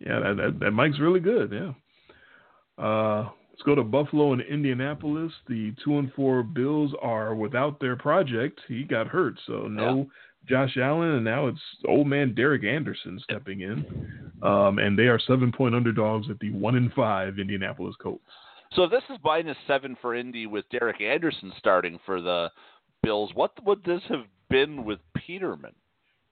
yeah, that that, that mic's really good. Yeah. Uh, let's go to Buffalo and Indianapolis. The two and four Bills are without their project. He got hurt, so no. Josh Allen, and now it's old man Derek Anderson stepping in, um, and they are seven point underdogs at the one in five Indianapolis Colts. So this is minus seven for Indy with Derek Anderson starting for the Bills. What would this have been with Peterman?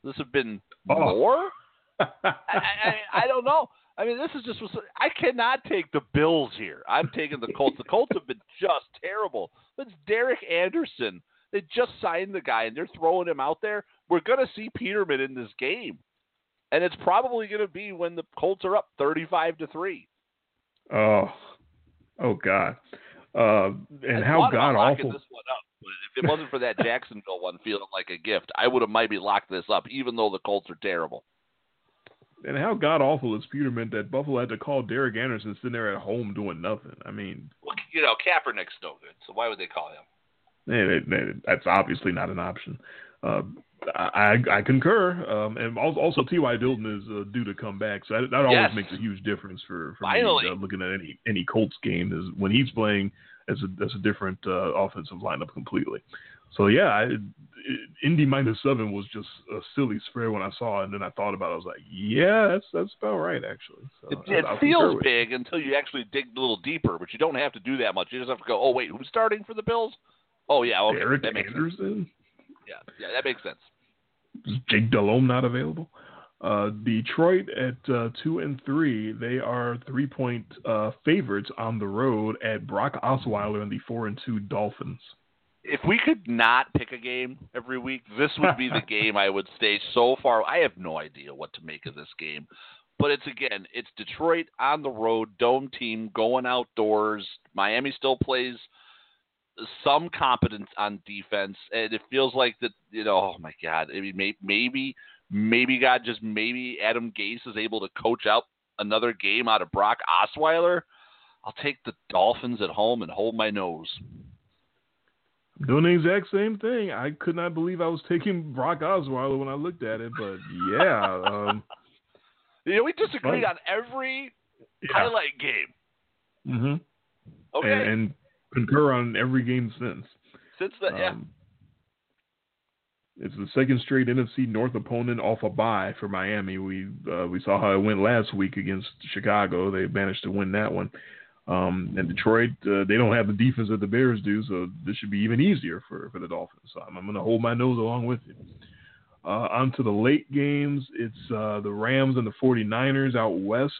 This have been oh. more? I, I, I don't know. I mean, this is just. I cannot take the Bills here. I'm taking the Colts. The Colts have been just terrible. It's Derek Anderson they just signed the guy and they're throwing him out there. We're going to see Peterman in this game. And it's probably going to be when the Colts are up 35 to 3. Oh. Oh god. Uh, and I how god awful this one up. But if it wasn't for that Jacksonville one feeling like a gift, I would have maybe locked this up even though the Colts are terrible. And how god awful is Peterman that Buffalo had to call Derek Anderson sitting there at home doing nothing? I mean, well, you know, Kaepernick's no good, so why would they call him? that's obviously not an option. Uh, I, I concur, um, and also T.Y. Hilton is uh, due to come back, so that, that always Yes. makes a huge difference for, for me uh, looking at any any Colts game is when he's playing as a as a different uh, offensive lineup completely. So yeah, I, it, Indy minus seven was just a silly spread when I saw it, and then I thought about it. I was like, yeah, that's that's about right actually. So It, I- it feels big until you actually dig a little deeper, but you don't have to do that much. You just have to go, oh wait, who's starting for the Bills? Oh yeah, okay, Eric that makes sense. Anderson. Yeah, yeah, that makes sense. Is Jake Delhomme not available? Uh, Detroit at uh, two and three, they are three point uh, favorites on the road at Brock Osweiler and the four and two Dolphins. If we could not pick a game every week, this would be the game I would stay so far. I have no idea what to make of this game, but it's again, it's Detroit on the road, dome team going outdoors. Miami still plays some competence on defense, and it feels like that. You know, oh my God, I mean, maybe, maybe God, just maybe Adam Gase is able to coach out another game out of Brock Osweiler. I'll take the Dolphins at home and hold my nose. I'm doing the exact same thing. I could not believe I was taking Brock Osweiler when I looked at it, but yeah, um, know, we disagreed on every yeah. highlight game. hmm Okay, and, and concur on every game since. since the yeah, Um, it's the second straight NFC North opponent off a bye for Miami. We uh, we saw how it went last week against Chicago. They managed to win that one. Um, and Detroit, uh, they don't have the defense that the Bears do, so this should be even easier for, for the Dolphins. So I'm, I'm going to hold my nose along with you. Uh, on to the late games. It's uh, the Rams and the 49ers out west.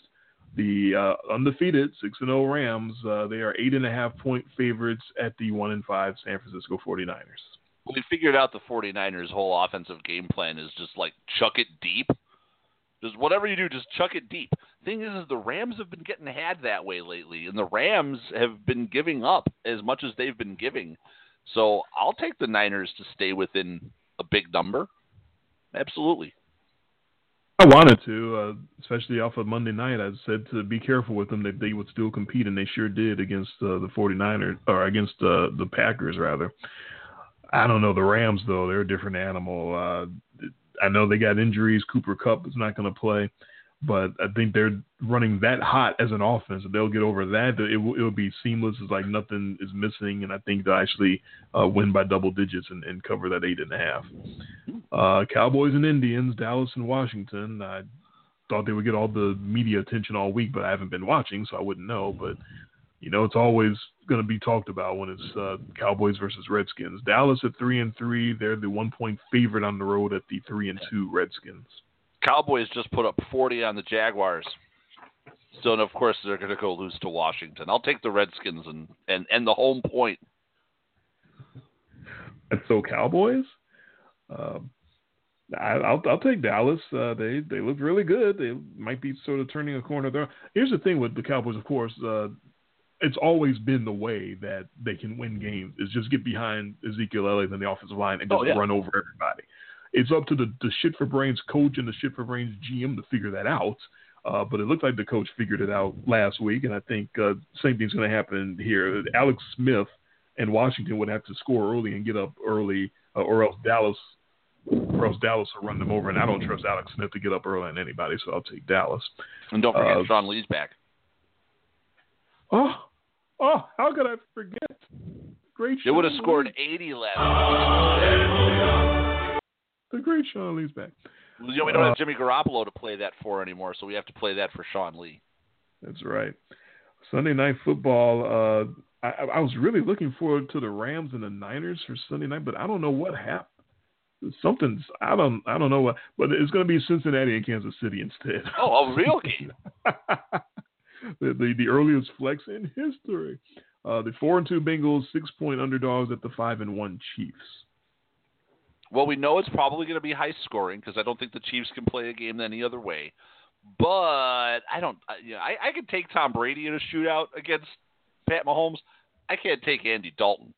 The uh, undefeated 6 and 0 Rams, uh, they are 8.5 point favorites at the 1 and 5 San Francisco 49ers. we figured out the 49ers' whole offensive game plan is just like chuck it deep. Just whatever you do, just chuck it deep. Thing is, is the Rams have been getting had that way lately, and the Rams have been giving up as much as they've been giving. So I'll take the Niners to stay within a big number. Absolutely. I wanted to, uh, especially off of Monday night. I said to be careful with them that they would still compete, and they sure did against uh, the 49ers, or against uh, the Packers, rather. I don't know. The Rams, though, they're a different animal. Uh, I know they got injuries. Cooper Kupp is not going to play, but I think they're running that hot as an offense. They'll get over that, it will, it will be seamless. It's like nothing is missing, and I think they'll actually uh, win by double digits and, and cover that eight and a half. Uh, Cowboys and Indians, Dallas and Washington. I thought they would get all the media attention all week, but I haven't been watching, so I wouldn't know. But you know, it's always going to be talked about when it's uh, Cowboys versus Redskins. Dallas at three and three, they're the one point favorite on the road at the three and two Redskins. Cowboys just put up 40 on the Jaguars. So, and of course, they're going to go lose to Washington. I'll take the Redskins and, and, and the home point. And so Cowboys, um, I, I'll I'll take Dallas. Uh, they they look really good. They might be sort of turning a corner there. Here's the thing with the Cowboys, of course. Uh, it's always been the way that they can win games is just get behind Ezekiel Elliott and the offensive line and just Oh, yeah. run over everybody. It's up to the, the shit for brains coach and the shit for brains GM to figure that out. Uh, but it looked like the coach figured it out last week, and I think uh, same thing's going to happen here. Alex Smith and Washington would have to score early and get up early, uh, or else Dallas, or else Dallas will run them over. And I don't trust Alex Smith to get up early on anybody, so I'll take Dallas. And don't forget Uh, Sean Lee's back. Oh, oh, how could I forget? Great. Shit. They would have scored Lee. 80 last The great Sean Lee's back. You know, we don't Uh, have Jimmy Garoppolo to play that for anymore, so we have to play that for Sean Lee. That's right. Sunday night football. Uh, I, I was really looking forward to the Rams and the Niners for Sunday night, but I don't know what happened. Something's I don't I don't know what, but it's going to be Cincinnati and Kansas City instead. Oh, a real game. the, the the earliest flex in history. Uh, the four and two Bengals, six point underdogs at the five and one Chiefs. Well, we know it's probably going to be high scoring because I don't think the Chiefs can play a game any other way. But I don't. You know, I, I could take Tom Brady in a shootout against Pat Mahomes. I can't take Andy Dalton.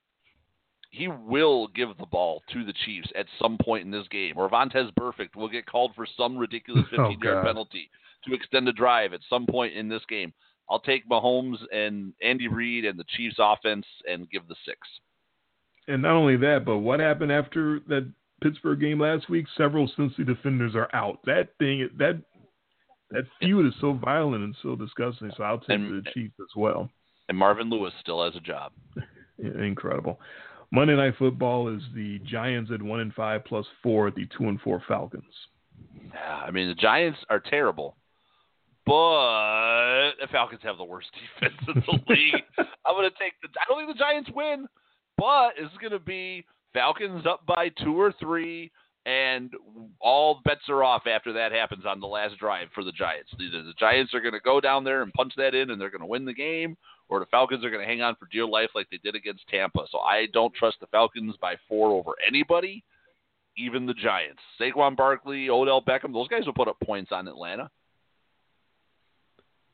He will give the ball to the Chiefs at some point in this game, or Vontaze Burfict will get called for some ridiculous Oh, 15 yard God. penalty to extend a drive at some point in this game. I'll take Mahomes and Andy Reid and the Chiefs offense and give the six. And not only that, but what happened after that Pittsburgh game last week, several Cincy defenders are out. That thing, that that feud is so violent and so disgusting. So I'll take And- the Chiefs as well. And Marvin Lewis still has a job. Incredible. Monday Night Football is the Giants at one and five plus four at the two and four Falcons. I mean the Giants are terrible, but the Falcons have the worst defense in the league. I'm going to take the. I don't think the Giants win, but it's going to be Falcons up by two or three, and all bets are off after that happens on the last drive for the Giants. Either the Giants are going to go down there and punch that in, and they're going to win the game, or the Falcons are going to hang on for dear life like they did against Tampa. So I don't trust the Falcons by four over anybody even the Giants. Saquon Barkley, Odell Beckham, those guys will put up points on Atlanta.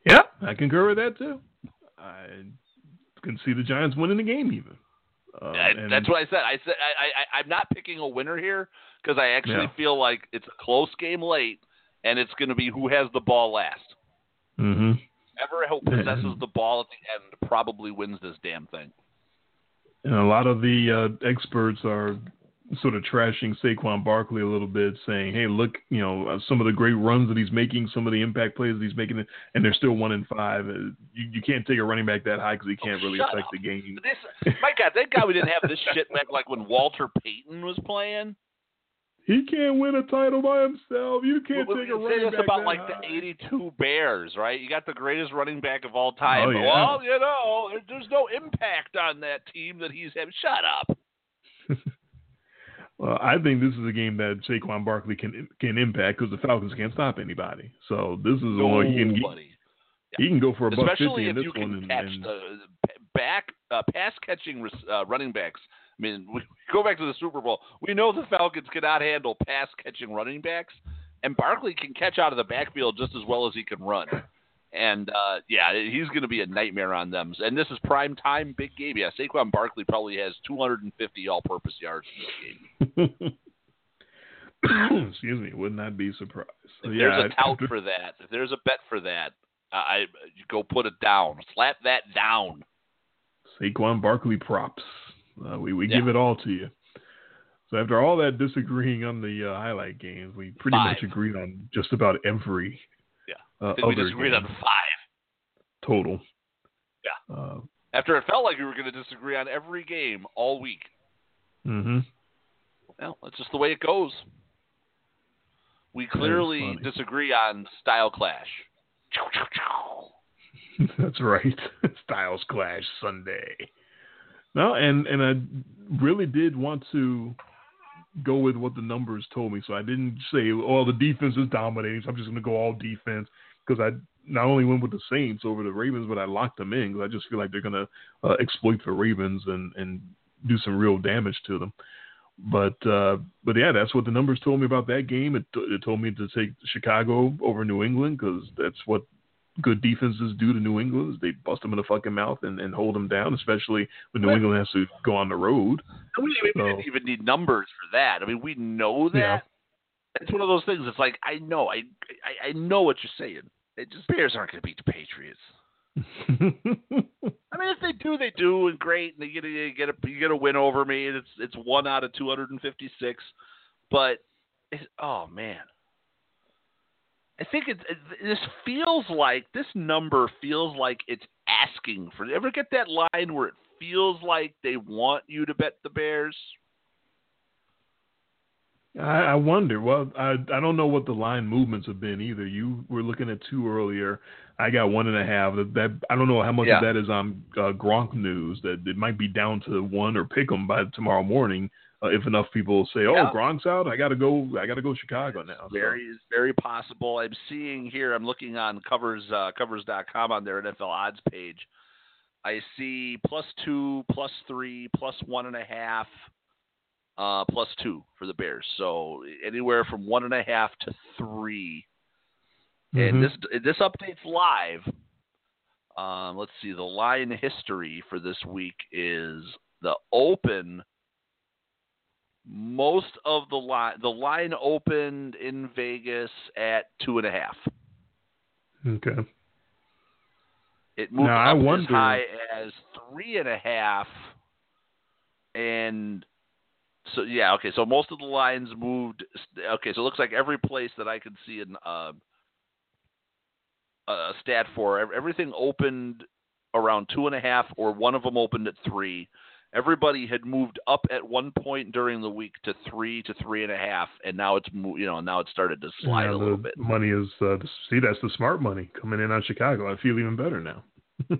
Yeah, I concur with that too. I can see the Giants winning the game even. Uh, That's what I said. I said I, I I'm not picking a winner here because I actually Yeah. feel like it's a close game late, and it's going to be who has the ball last. Mhm. Whoever who possesses the ball at the end probably wins this damn thing. And a lot of the uh, experts are sort of trashing Saquon Barkley a little bit, saying, "Hey, look, you know, uh, some of the great runs that he's making, some of the impact plays that he's making, and they're still one in five. Uh, You, you can't take a running back that high because he can't really affect up. the game." This, my God, that guy we didn't have this shit back like when Walter Payton was playing. He can't win a title by himself. You can't We- take a running back about like high. the '82 Bears, right? You got the greatest running back of all time. Oh, yeah. Well, you know, there's no impact on that team that he's having. Shut up. Well, I think this is a game that Saquon Barkley can can impact because the Falcons can't stop anybody. So this is the one he can Nobody. he can go for a buck fifty Especially in if this one. can and, catch and- the the back uh, pass catching uh, running backs. I mean, we go back to the Super Bowl. We know the Falcons cannot handle pass catching running backs, and Barkley can catch out of the backfield just as well as he can run. And uh, yeah, he's going to be a nightmare on them. And this is prime time, big game. Yeah, Saquon Barkley probably has 250 all-purpose yards in this game. Excuse me, would not be surprised. If yeah, there's a tout for that, if there's a bet for that, uh, I you go put it down, slap that down. Saquon Barkley props. Uh, we we Yeah. give it all to you. So after all that disagreeing on the uh, highlight games, we pretty much agreed on just about every. Uh, we disagreed game on five. total. Yeah. Uh, After it felt like we were going to disagree on every game all week. Mm hmm Well, that's just the way it goes. We clearly disagree on style clash. That's right. Styles Clash Sunday. No, and and I really did want to go with what the numbers told me. So I didn't say, "Oh, the defense is dominating." So I'm just going to go all defense because I not only went with the Saints over the Ravens, but I locked them in because I just feel like they're going to uh, exploit the Ravens and and do some real damage to them. But uh, but yeah, that's what the numbers told me about that game. It, it told me to take Chicago over New England because that's what good defenses do to New England. Is they bust them in the fucking mouth and, and hold them down, especially when New. England has to go on the road. We, we So- didn't even need numbers for that. I mean, we know that. Yeah. It's one of those things. It's like I know, I I, I know what you're saying. It just Bears aren't going to beat the Patriots. I mean, if they do, they do, and great, and they get a, you get a you get a win over me. And it's it's one out of 256, but it's, oh man, I think it, this feels like this number feels like it's asking for. Ever get that line where it feels like they want you to bet the Bears? I, I wonder. Well, I I don't know what the line movements have been either. You were looking at two earlier. I got one and a half. That, that I don't know how much Yeah. of that is on uh, Gronk news. That it might be down to one or pick them by tomorrow morning. Uh, if enough people say, "Oh, Yeah. Gronk's out," I got to go. I got to go Chicago now. Very is very possible. I'm seeing here. I'm looking on covers uh, covers.com on their NFL odds page. I see plus two, plus three, plus one and a half, uh, plus two for the Bears. So anywhere from one and a half to three. Mhm. And this this update's live. Um, let's see. The line history for this week is the open. Most of the line, the line opened in Vegas at two and a half. okay. It moved Now, I up as high as three and a half, and So yeah, okay. So most of the lines moved. Okay, so it looks like every place that I could see in uh, a stat for everything opened around two and a half, or one of them opened at three. Everybody had moved up at one point during the week to three to three and a half, and now it's you know now it started to slide yeah, a little bit. Money is uh, see that's the smart money coming in on Chicago. I feel even better now.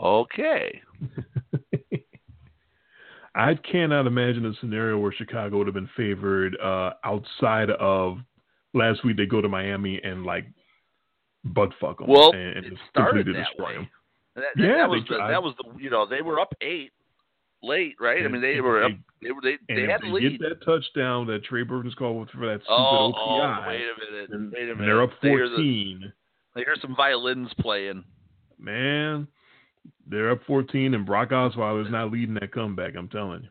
okay. I cannot imagine a scenario where Chicago would have been favored uh, outside of last week. They go to Miami and like butt fuck them. Well, and, and it started that way. Them. That, that, yeah, that was the, that was the you know they were up eight late, right? And, I mean they were up they were they, they had they lead. Get that touchdown that Trey Burton's called for that stupid oh, OPI. Oh, wait a minute! And, wait a minute! They're up fourteen. They hear, the, they hear some violins playing. Man, they're up fourteen, and Brock Osweiler's not leading that comeback. I'm telling you.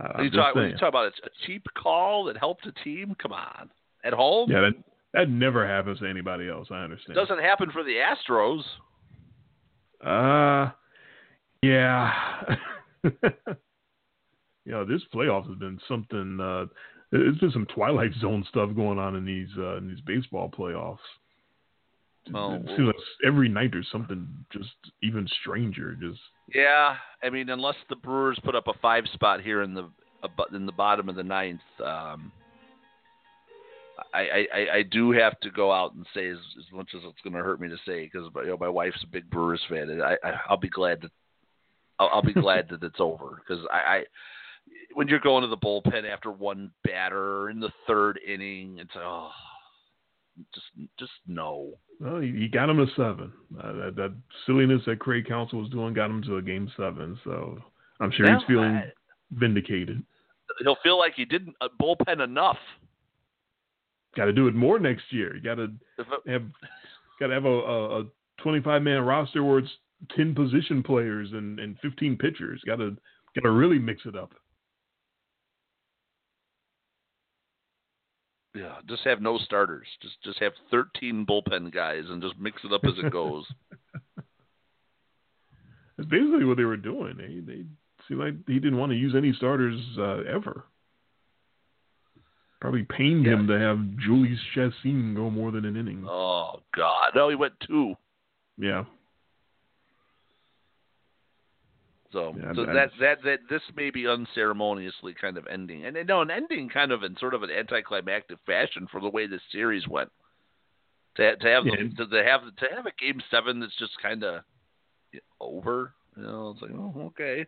I'm you talk, you talk about a cheap call that helped a team? Come on, at home? Yeah, that that never happens to anybody else. I understand. It doesn't happen for the Astros. Uh, yeah. you know, this playoff has been something. Uh, there's been some Twilight Zone stuff going on in these uh, in these baseball playoffs. Well, it seems like every night there's something just even stranger. Just yeah, I mean, unless the Brewers put up a five spot here in the in the bottom of the ninth, um, I, I, I do have to go out and say as, as much as it's going to hurt me to say because you know my wife's a big Brewers fan and I, I I'll be glad that I'll, I'll be glad that it's over because I, I when you're going to the bullpen after one batter in the third inning it's oh just just no. Well, he got him to seven. Uh, that, that silliness that Craig Counsell was doing got him to a game seven. So I'm sure now, he's feeling I, vindicated. He'll feel like he didn't uh, bullpen enough. Got to do it more next year. You got to have got to have a, a, a 25 man roster where it's 10 position players and, and 15 pitchers. Got to got to really mix it up. Yeah, just have no starters. Just just have 13 bullpen guys and just mix it up as it goes. That's basically what they were doing. They they seemed like he didn't want to use any starters uh, ever. Probably pained yeah. him to have Jhoulys Chacin go more than an inning. Oh God! No, he went two. Yeah. So, yeah, so that that that this may be unceremoniously kind of ending, and no, an ending kind of in sort of an anticlimactic fashion for the way this series went. To to have yeah. the, to have to have a game seven that's just kind of over, you know, it's like oh okay.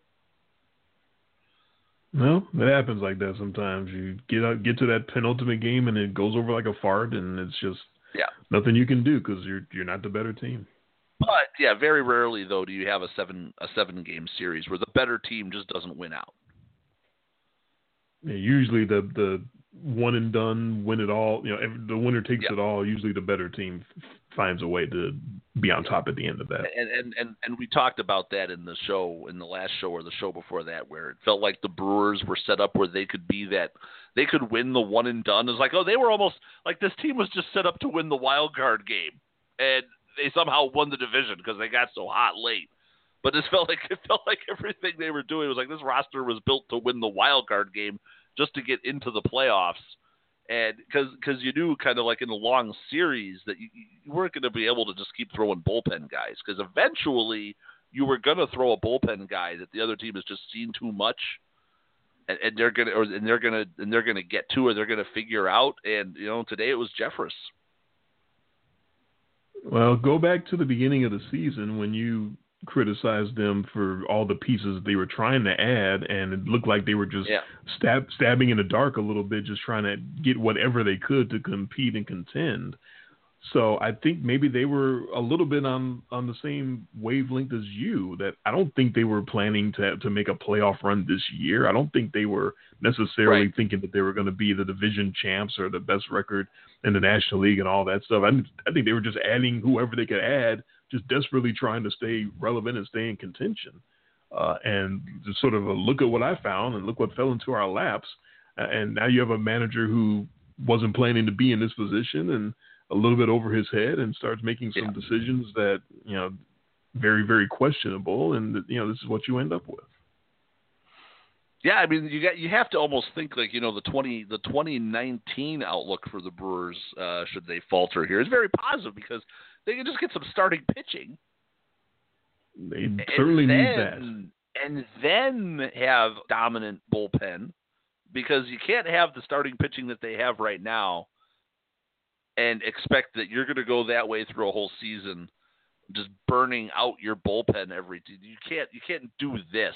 No, it happens like that sometimes. You get out, get to that penultimate game, and it goes over like a fart, and it's just yeah nothing you can do because you're you're not the better team. But yeah, very rarely though do you have a seven a seven game series where the better team just doesn't win out. Yeah, usually the the one and done win it all. You know, the winner takes yeah. it all. Usually the better team finds a way to be on top at the end of that. And, and and and we talked about that in the show in the last show or the show before that where it felt like the Brewers were set up where they could be that they could win the one and done. It's like oh they were almost like this team was just set up to win the wild card game and they somehow won the division because they got so hot late. But it felt like it felt like everything they were doing was like this roster was built to win the wild card game just to get into the playoffs and because because you knew kind of like in a long series that you, you weren't going to be able to just keep throwing bullpen guys because eventually you were going to throw a bullpen guy that the other team has just seen too much and, and they're gonna and they're gonna and they're gonna get to or they're gonna figure out and you know today it was Jeffress. Well, go back to the beginning of the season when you criticized them for all the pieces they were trying to add, and it looked like they were just yeah. stab, stabbing in the dark a little bit, just trying to get whatever they could to compete and contend. So I think maybe they were a little bit on on the same wavelength as you. That I don't think they were planning to to make a playoff run this year. I don't think they were necessarily right. thinking that they were going to be the division champs or the best record in the National League and all that stuff. I, I think they were just adding whoever they could add, just desperately trying to stay relevant and stay in contention. Uh, and just sort of a look at what I found and look what fell into our laps. And now you have a manager who wasn't planning to be in this position and a little bit over his head and starts making some yeah. decisions that you know very very questionable and you know this is what you end up with Yeah, I mean, you got you have to almost think like you know the twenty the twenty nineteen outlook for the Brewers uh, should they falter here is very positive because they can just get some starting pitching. They certainly then, need that. And then have dominant bullpen because you can't have the starting pitching that they have right now and expect that you're going to go that way through a whole season, just burning out your bullpen every. You can't you can't do this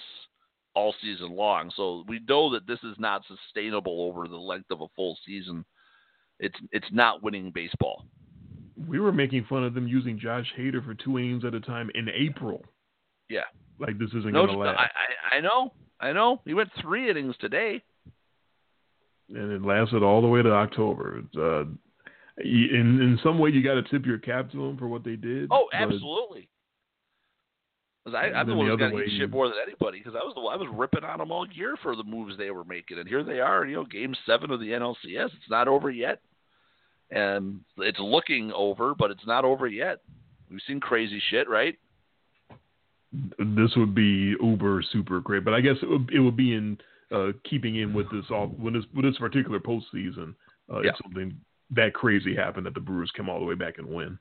all season long. So we know that this is not sustainable over the length of a full season. It's it's not winning baseball. We were making fun of them using Josh Hader for two innings at a time in April. Yeah, like this isn't no, going to last. I, I, I know, I know. He went three innings today, and it lasted all the way to October. It's, uh, in in some way, you got to tip your cap to them for what they did. Oh, absolutely. I, I'm the one the who's got to shit more than anybody. Because I was the I was ripping on them all year for the moves they were making, and here they are. You know, Game Seven of the NLCS. It's not over yet, and it's looking over, but it's not over yet. We've seen crazy shit, right? this would be uber super great, but I guess it would, it would be in uh, keeping in with this all with this with this particular postseason. Uh, Yeah. If something that crazy happened, that the Brewers come all the way back and win.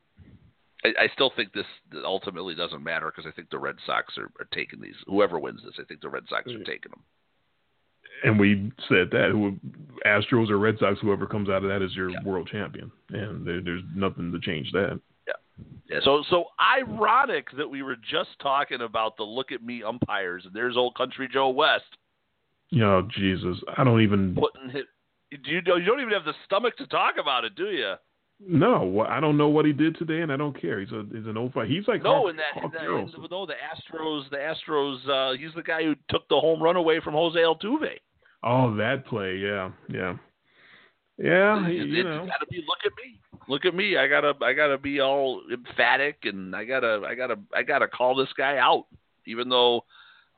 I, I still think this ultimately doesn't matter because I think the Red Sox are, are taking these. Whoever wins this, I think the Red Sox are Mm. taking them. And we said that who Astros or Red Sox, whoever comes out of that is your Yeah. world champion, and there, there's nothing to change that. Yeah. yeah. So so ironic that we were just talking about the look at me umpires, and there's old Country Joe West know, Jesus, I don't even putting hit. Do you you don't even have the stomach to talk about it, do you? no. I don't know what he did today, and I don't care. He's a he's an old fight. He's like No, Hawk- in that, Hawk that in, no, the Astros, the Astros. Uh, he's the guy who took the home run away from Jose Altuve. Oh, that play, yeah, yeah, yeah. It- you know, gotta be. Look at me. Look at me. I gotta. I gotta be all emphatic, and I gotta. I gotta. I gotta call this guy out, even though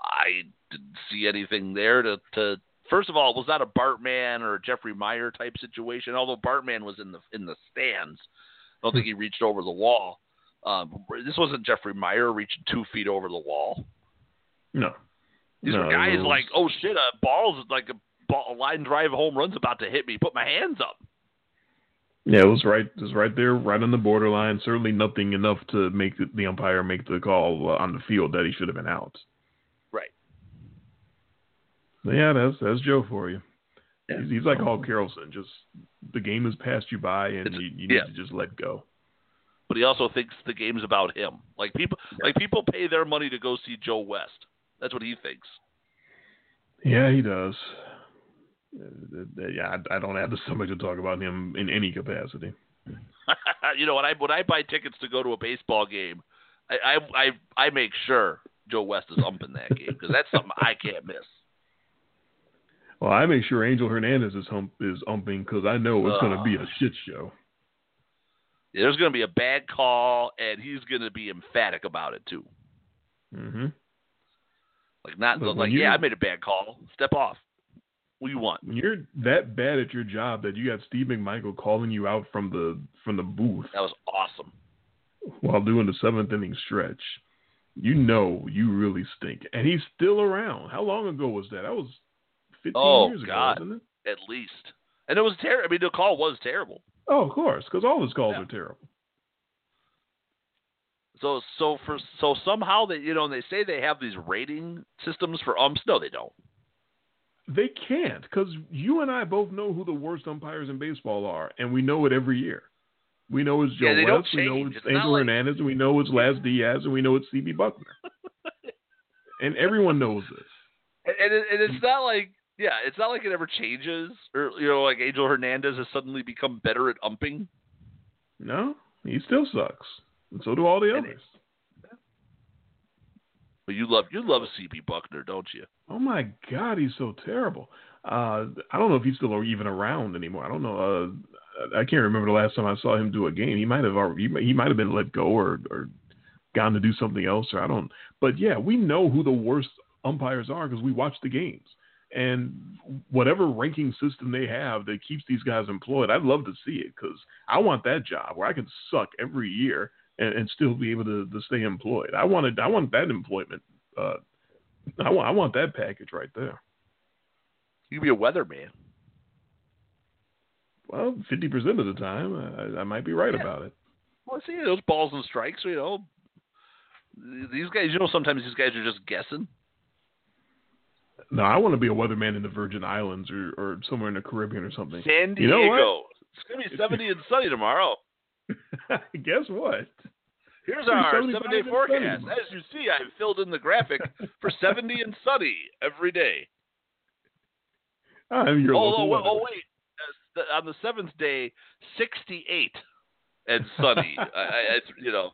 I didn't see anything there to. to First of all, it was not a Bartman or a Jeffrey Maier type situation. Although Bartman was in the in the stands, I don't think he reached over the wall. Um, this wasn't Jeffrey Maier reaching two feet over the wall. no. These No, guys was- like, oh shit, a ball's like a, ball, a line drive home run's about to hit me. Put my hands up. Yeah, it was right. It was right there, right on the borderline. Certainly nothing enough to make the, the umpire make the call uh, on the field that he should have been out. Right. Yeah, that's that's Joe for you. Yeah. He's, he's like Hawk Harrelson. Just the game has passed you by, and It's- you, you need yeah. to just let go. but he also thinks the game's about him. Like people, like people pay their money to go see Joe West. That's what he thinks. Yeah, he does. Uh, Yeah, I, I don't have the stomach to talk about him in any capacity. you know, when I when I buy tickets to go to a baseball game, I I I, I make sure Joe West is umping that game because that's something I can't miss. Well, I make sure Angel Hernandez is hump is umping because I know it's going to be a shit show. There's going to be a bad call, and he's going to be emphatic about it too. hmm Like not like yeah, I made a bad call. Step off. What do you want? When you're that bad at your job that you got Steve McMichael calling you out from the from the booth That was awesome. while doing the seventh inning stretch, you know you really stink. And he's still around. How long ago was that? That was fifteen Oh, years God. ago, wasn't it? At least, and it was terrible. I mean, the call was terrible. Oh, of course, because all his calls Yeah. are terrible. So so for so somehow they you know they say they have these rating systems for umps. No, they don't. They can't because you and I both know who the worst umpires in baseball are, and we know it every year. We know it's Joe Yeah, West, we know it's It's Angel like- Hernandez, and we know it's Laz Diaz, and we know it's CB Bucknor. and everyone knows this. And, and, it, and it's not like yeah, it's not like it ever changes or you know like Angel Hernandez has suddenly become better at umping. No, he still sucks, and so do all the others. But you love you love CB Bucknor, don't you? Oh my God, he's so terrible. Uh, I don't know if he's still even around anymore. I don't know. Uh, I can't remember the last time I saw him do a game. He might have already, he might- he might have been let go or or gone to do something else, or I don't. But yeah, we know who the worst umpires are because we watch the games. And whatever ranking system they have that keeps these guys employed, I'd love to see it because I want that job where I can suck every year and, and still be able to, to stay employed. I wanted, I want that employment. Uh, I want, I want that package right there. You be a weatherman. Well, fifty percent of the time, I, I might be right Yeah. about it. Well, see those balls and strikes. You know, these guys. You know, sometimes these guys are just guessing. No, I want to be a weatherman in the Virgin Islands or, or somewhere in the Caribbean or something. San Diego. You know? It's gonna be seventy and sunny tomorrow. Guess what? Here's our seven day forecast. As you see, I've filled in the graphic for 70 and sunny every day. I'm your Oh, oh, oh, wait. The- On the seventh day, 68 and sunny. I, I, it's, you know,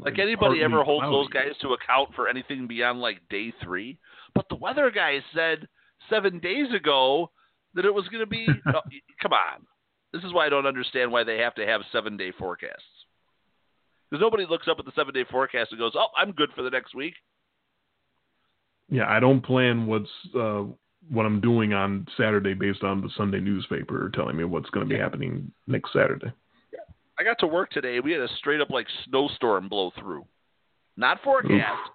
like anybody ever holds those guys to account for anything beyond like day three. But the weather guy said seven days ago that it was going to be. oh, come on, this is why I don't understand why they have to have seven day forecasts. Because nobody looks up at the seven day forecast and goes, "Oh, I'm good for the next week." Yeah, I don't plan what's uh, what I'm doing on Saturday based on the Sunday newspaper telling me what's going to be happening next Saturday. I got to work today. We had a straight up like snowstorm blow through. Not forecast.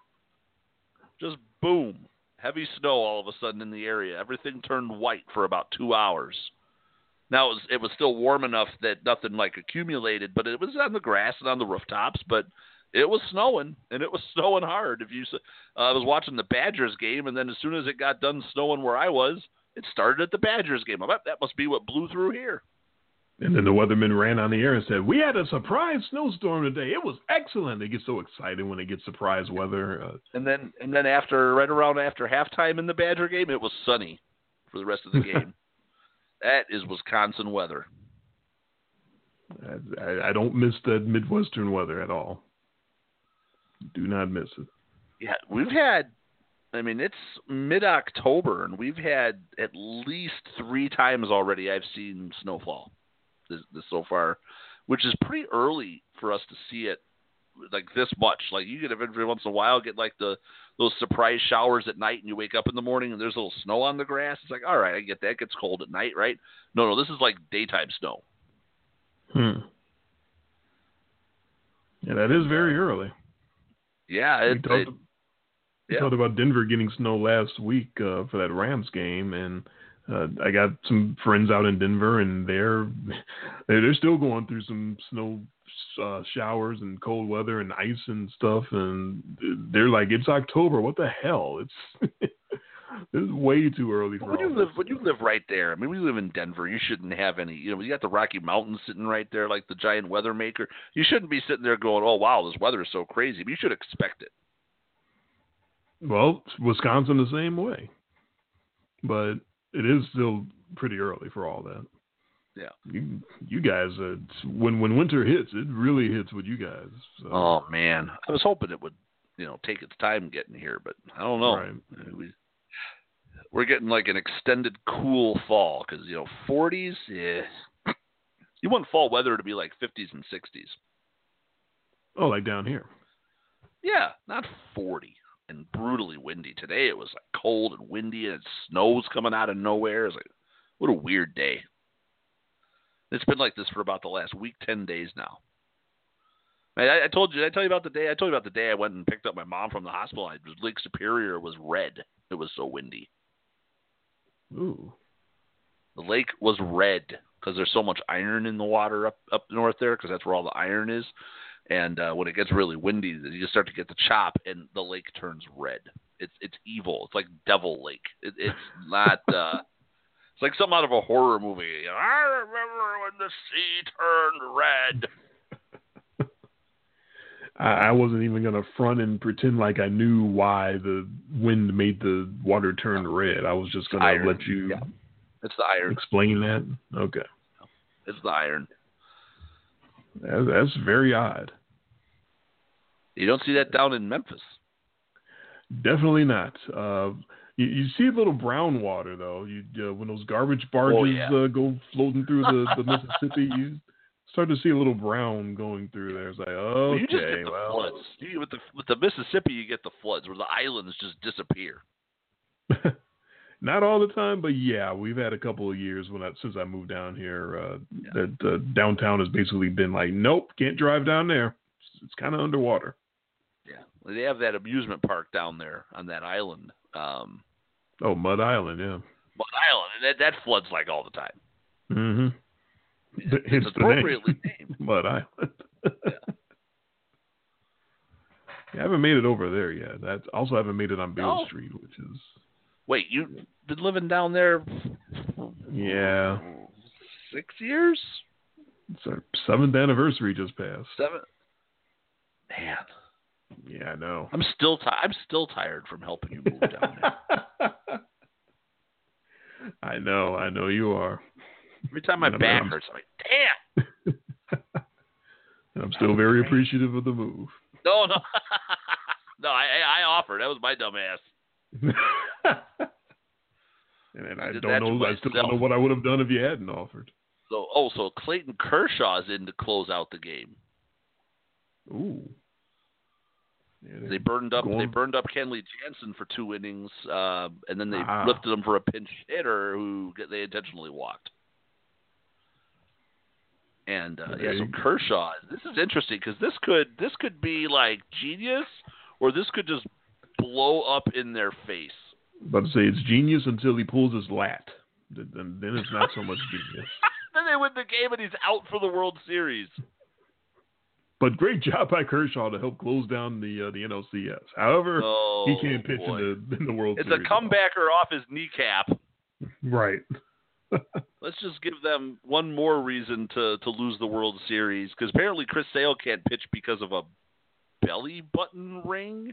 Just boom. Heavy snow all of a sudden in the area. Everything turned white for about two hours. Now it was it was still warm enough that nothing like accumulated, but it was on the grass and on the rooftops. But it was snowing, and it was snowing hard. If you, uh, I was watching the Badgers game, and then as soon as it got done snowing where I was, it started at the Badgers game. I bet that must be what blew through here. And then the weatherman ran on the air and said, "We had a surprise snowstorm today. It was excellent." They get so excited when they get surprise weather. Uh, And then and then after right around after halftime in the Badger game, it was sunny for the rest of the game. That is Wisconsin weather. I, I, don't miss that Midwestern weather at all. Do not miss it. Yeah, we've had. I mean, it's mid October, and we've had at least three times already. I've seen snowfall this, this so far, which is pretty early for us to see it like this much. Like you get every once in a while get like the those surprise showers at night, and you wake up in the morning and there's a little snow on the grass. It's like, all right, I get that. It gets cold at night, right? No, no, this is like daytime snow. Hmm. Yeah, that is very early. Yeah, we talked, it- we yeah. talked about Denver getting snow last week uh, for that Rams game, and uh, I got some friends out in Denver, and they're they're still going through some snow uh, showers and cold weather and ice and stuff, and they're like, "It's October. What the hell? It's it's way too early for when you live when you live right there, I mean, we live in Denver. You shouldn't have any. You know, you got the Rocky Mountains sitting right there, like the giant weather maker. You shouldn't be sitting there going, "Oh wow, this weather is so crazy." But you should expect it. Well, Wisconsin the same way, but it is still pretty early for all that. Yeah. you you guys, uh, when when winter hits, it really hits with you guys. So, Oh man, I was hoping it would, you know, take its time getting here, but I don't know. Right. We, we're getting like an extended cool fall because you know 40s. Yeah, you want fall weather to be like 50s and 60s. Oh, like down here. Yeah, not 40 and brutally windy. Today it was like cold and windy and snows coming out of nowhere. It's like, what a weird day. It's been like this for about the last week, 10 days now. I, I told you, I tell you about the day? I told you about the day I went and picked up my mom from the hospital. I, Lake Superior was red. It was so windy. Ooh. The lake was red because there's so much iron in the water up up north there because that's where all the iron is. And uh, when it gets really windy, you start to get the chop, and the lake turns red. It's it's evil. It's like Devil Lake. It, it's not. Uh, it's like something out of a horror movie. You know, I remember when the sea turned red. I, I wasn't even gonna front and pretend like I knew why the wind made the water turn red. I was just gonna let you Yeah. It's the iron. explain that. Okay, It's the iron. that's very odd. You don't see that down in Memphis. Definitely not. Uh, you, you see a little brown water though. You uh, when those garbage barges Oh, yeah. uh, go floating through the, the Mississippi, you start to see a little brown going through there. It's like okay, you just get the well, floods. You, with the with the Mississippi, you get the floods where the islands just disappear. not all the time, but yeah, we've had a couple of years when I, since I moved down here uh, Yeah. that uh, downtown has basically been like, nope, can't drive down there. It's, it's kind of underwater. Yeah, they have that amusement park down there on that island. Um, Oh, Mud Island, yeah. Mud Island, and that, that floods like all the time. Mm-hmm. It's, It's appropriately name. named. Mud Island. Yeah, I haven't made it over there yet. That also haven't made it on Beale No. Street, which is Wait, you've been living down there yeah. six years? It's our seventh anniversary just passed. Seven? Man, Yeah, I know. I'm still ti- I'm still tired from helping you move down there. I know, I know you are. Every time my back hurts, I'm like, damn. And I'm still very appreciative of the move. No, no, no. I I offered. That was my dumb ass. and then I don't know. I still don't know what I would have done if you hadn't offered. So oh, so Clayton Kershaw's in to close out the game. Ooh. Yeah, They burned up. They burned up Kenley Jansen for two innings, uh, and then they Ah. lifted him for a pinch hitter who they intentionally walked. And uh, yeah, so. Kershaw. This is interesting because this could this could be like genius, or this could just blow up in their face. About to say it's genius until he pulls his lat. Then then it's not so much genius. then they win the game and he's out for the World Series. But great job by Kershaw to help close down the uh, the NLCS. However, Oh, he can't pitch boy. in the in the World Series. It's a Series. at all. comebacker off his kneecap. Right. Let's just give them one more reason to to lose the World Series because apparently Chris Sale can't pitch because of a belly button ring.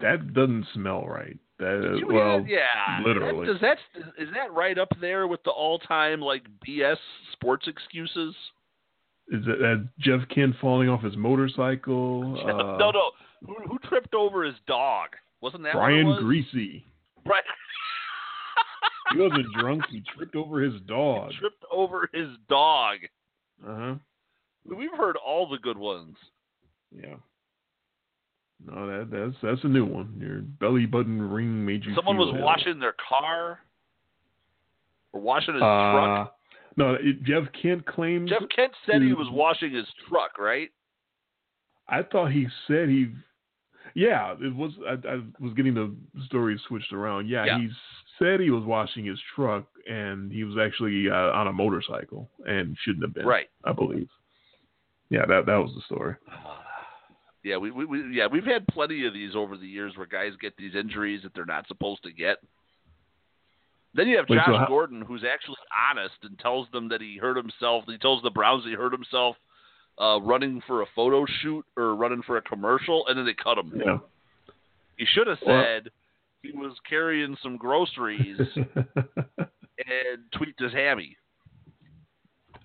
That doesn't smell right. That well, hear- yeah, literally. That, does that is that right up there with the all time like BS sports excuses? Is it uh, Jeff Kent falling off his motorcycle? Uh, no, no. Who, who tripped over his dog? Wasn't that Brian was? Griese. Right. He wasn't drunk. He tripped over his dog. tripped over his dog. Uh huh. We've heard all the good ones. Yeah. No, that that's that's a new one. Your belly button ring made you. Someone was washing their car or washing his truck. No, Jeff Kent claims. Jeff Kent said he was washing his truck, right? I thought he said he. Yeah, it was. I, I was getting the story switched around. Yeah, Yeah. he said he was washing his truck, and he was actually uh, on a motorcycle and shouldn't have been. Right. I believe. Yeah, that that was the story. Yeah, we, we, we yeah we've had plenty of these over the years where guys get these injuries that they're not supposed to get. Then you have Wait, Josh so how- Gordon, who's actually honest and tells them that he hurt himself. He tells the Browns he hurt himself uh, running for a photo shoot or running for a commercial, and then they cut him. Yeah. He should have Well- said he was carrying some groceries and tweaked his hammy.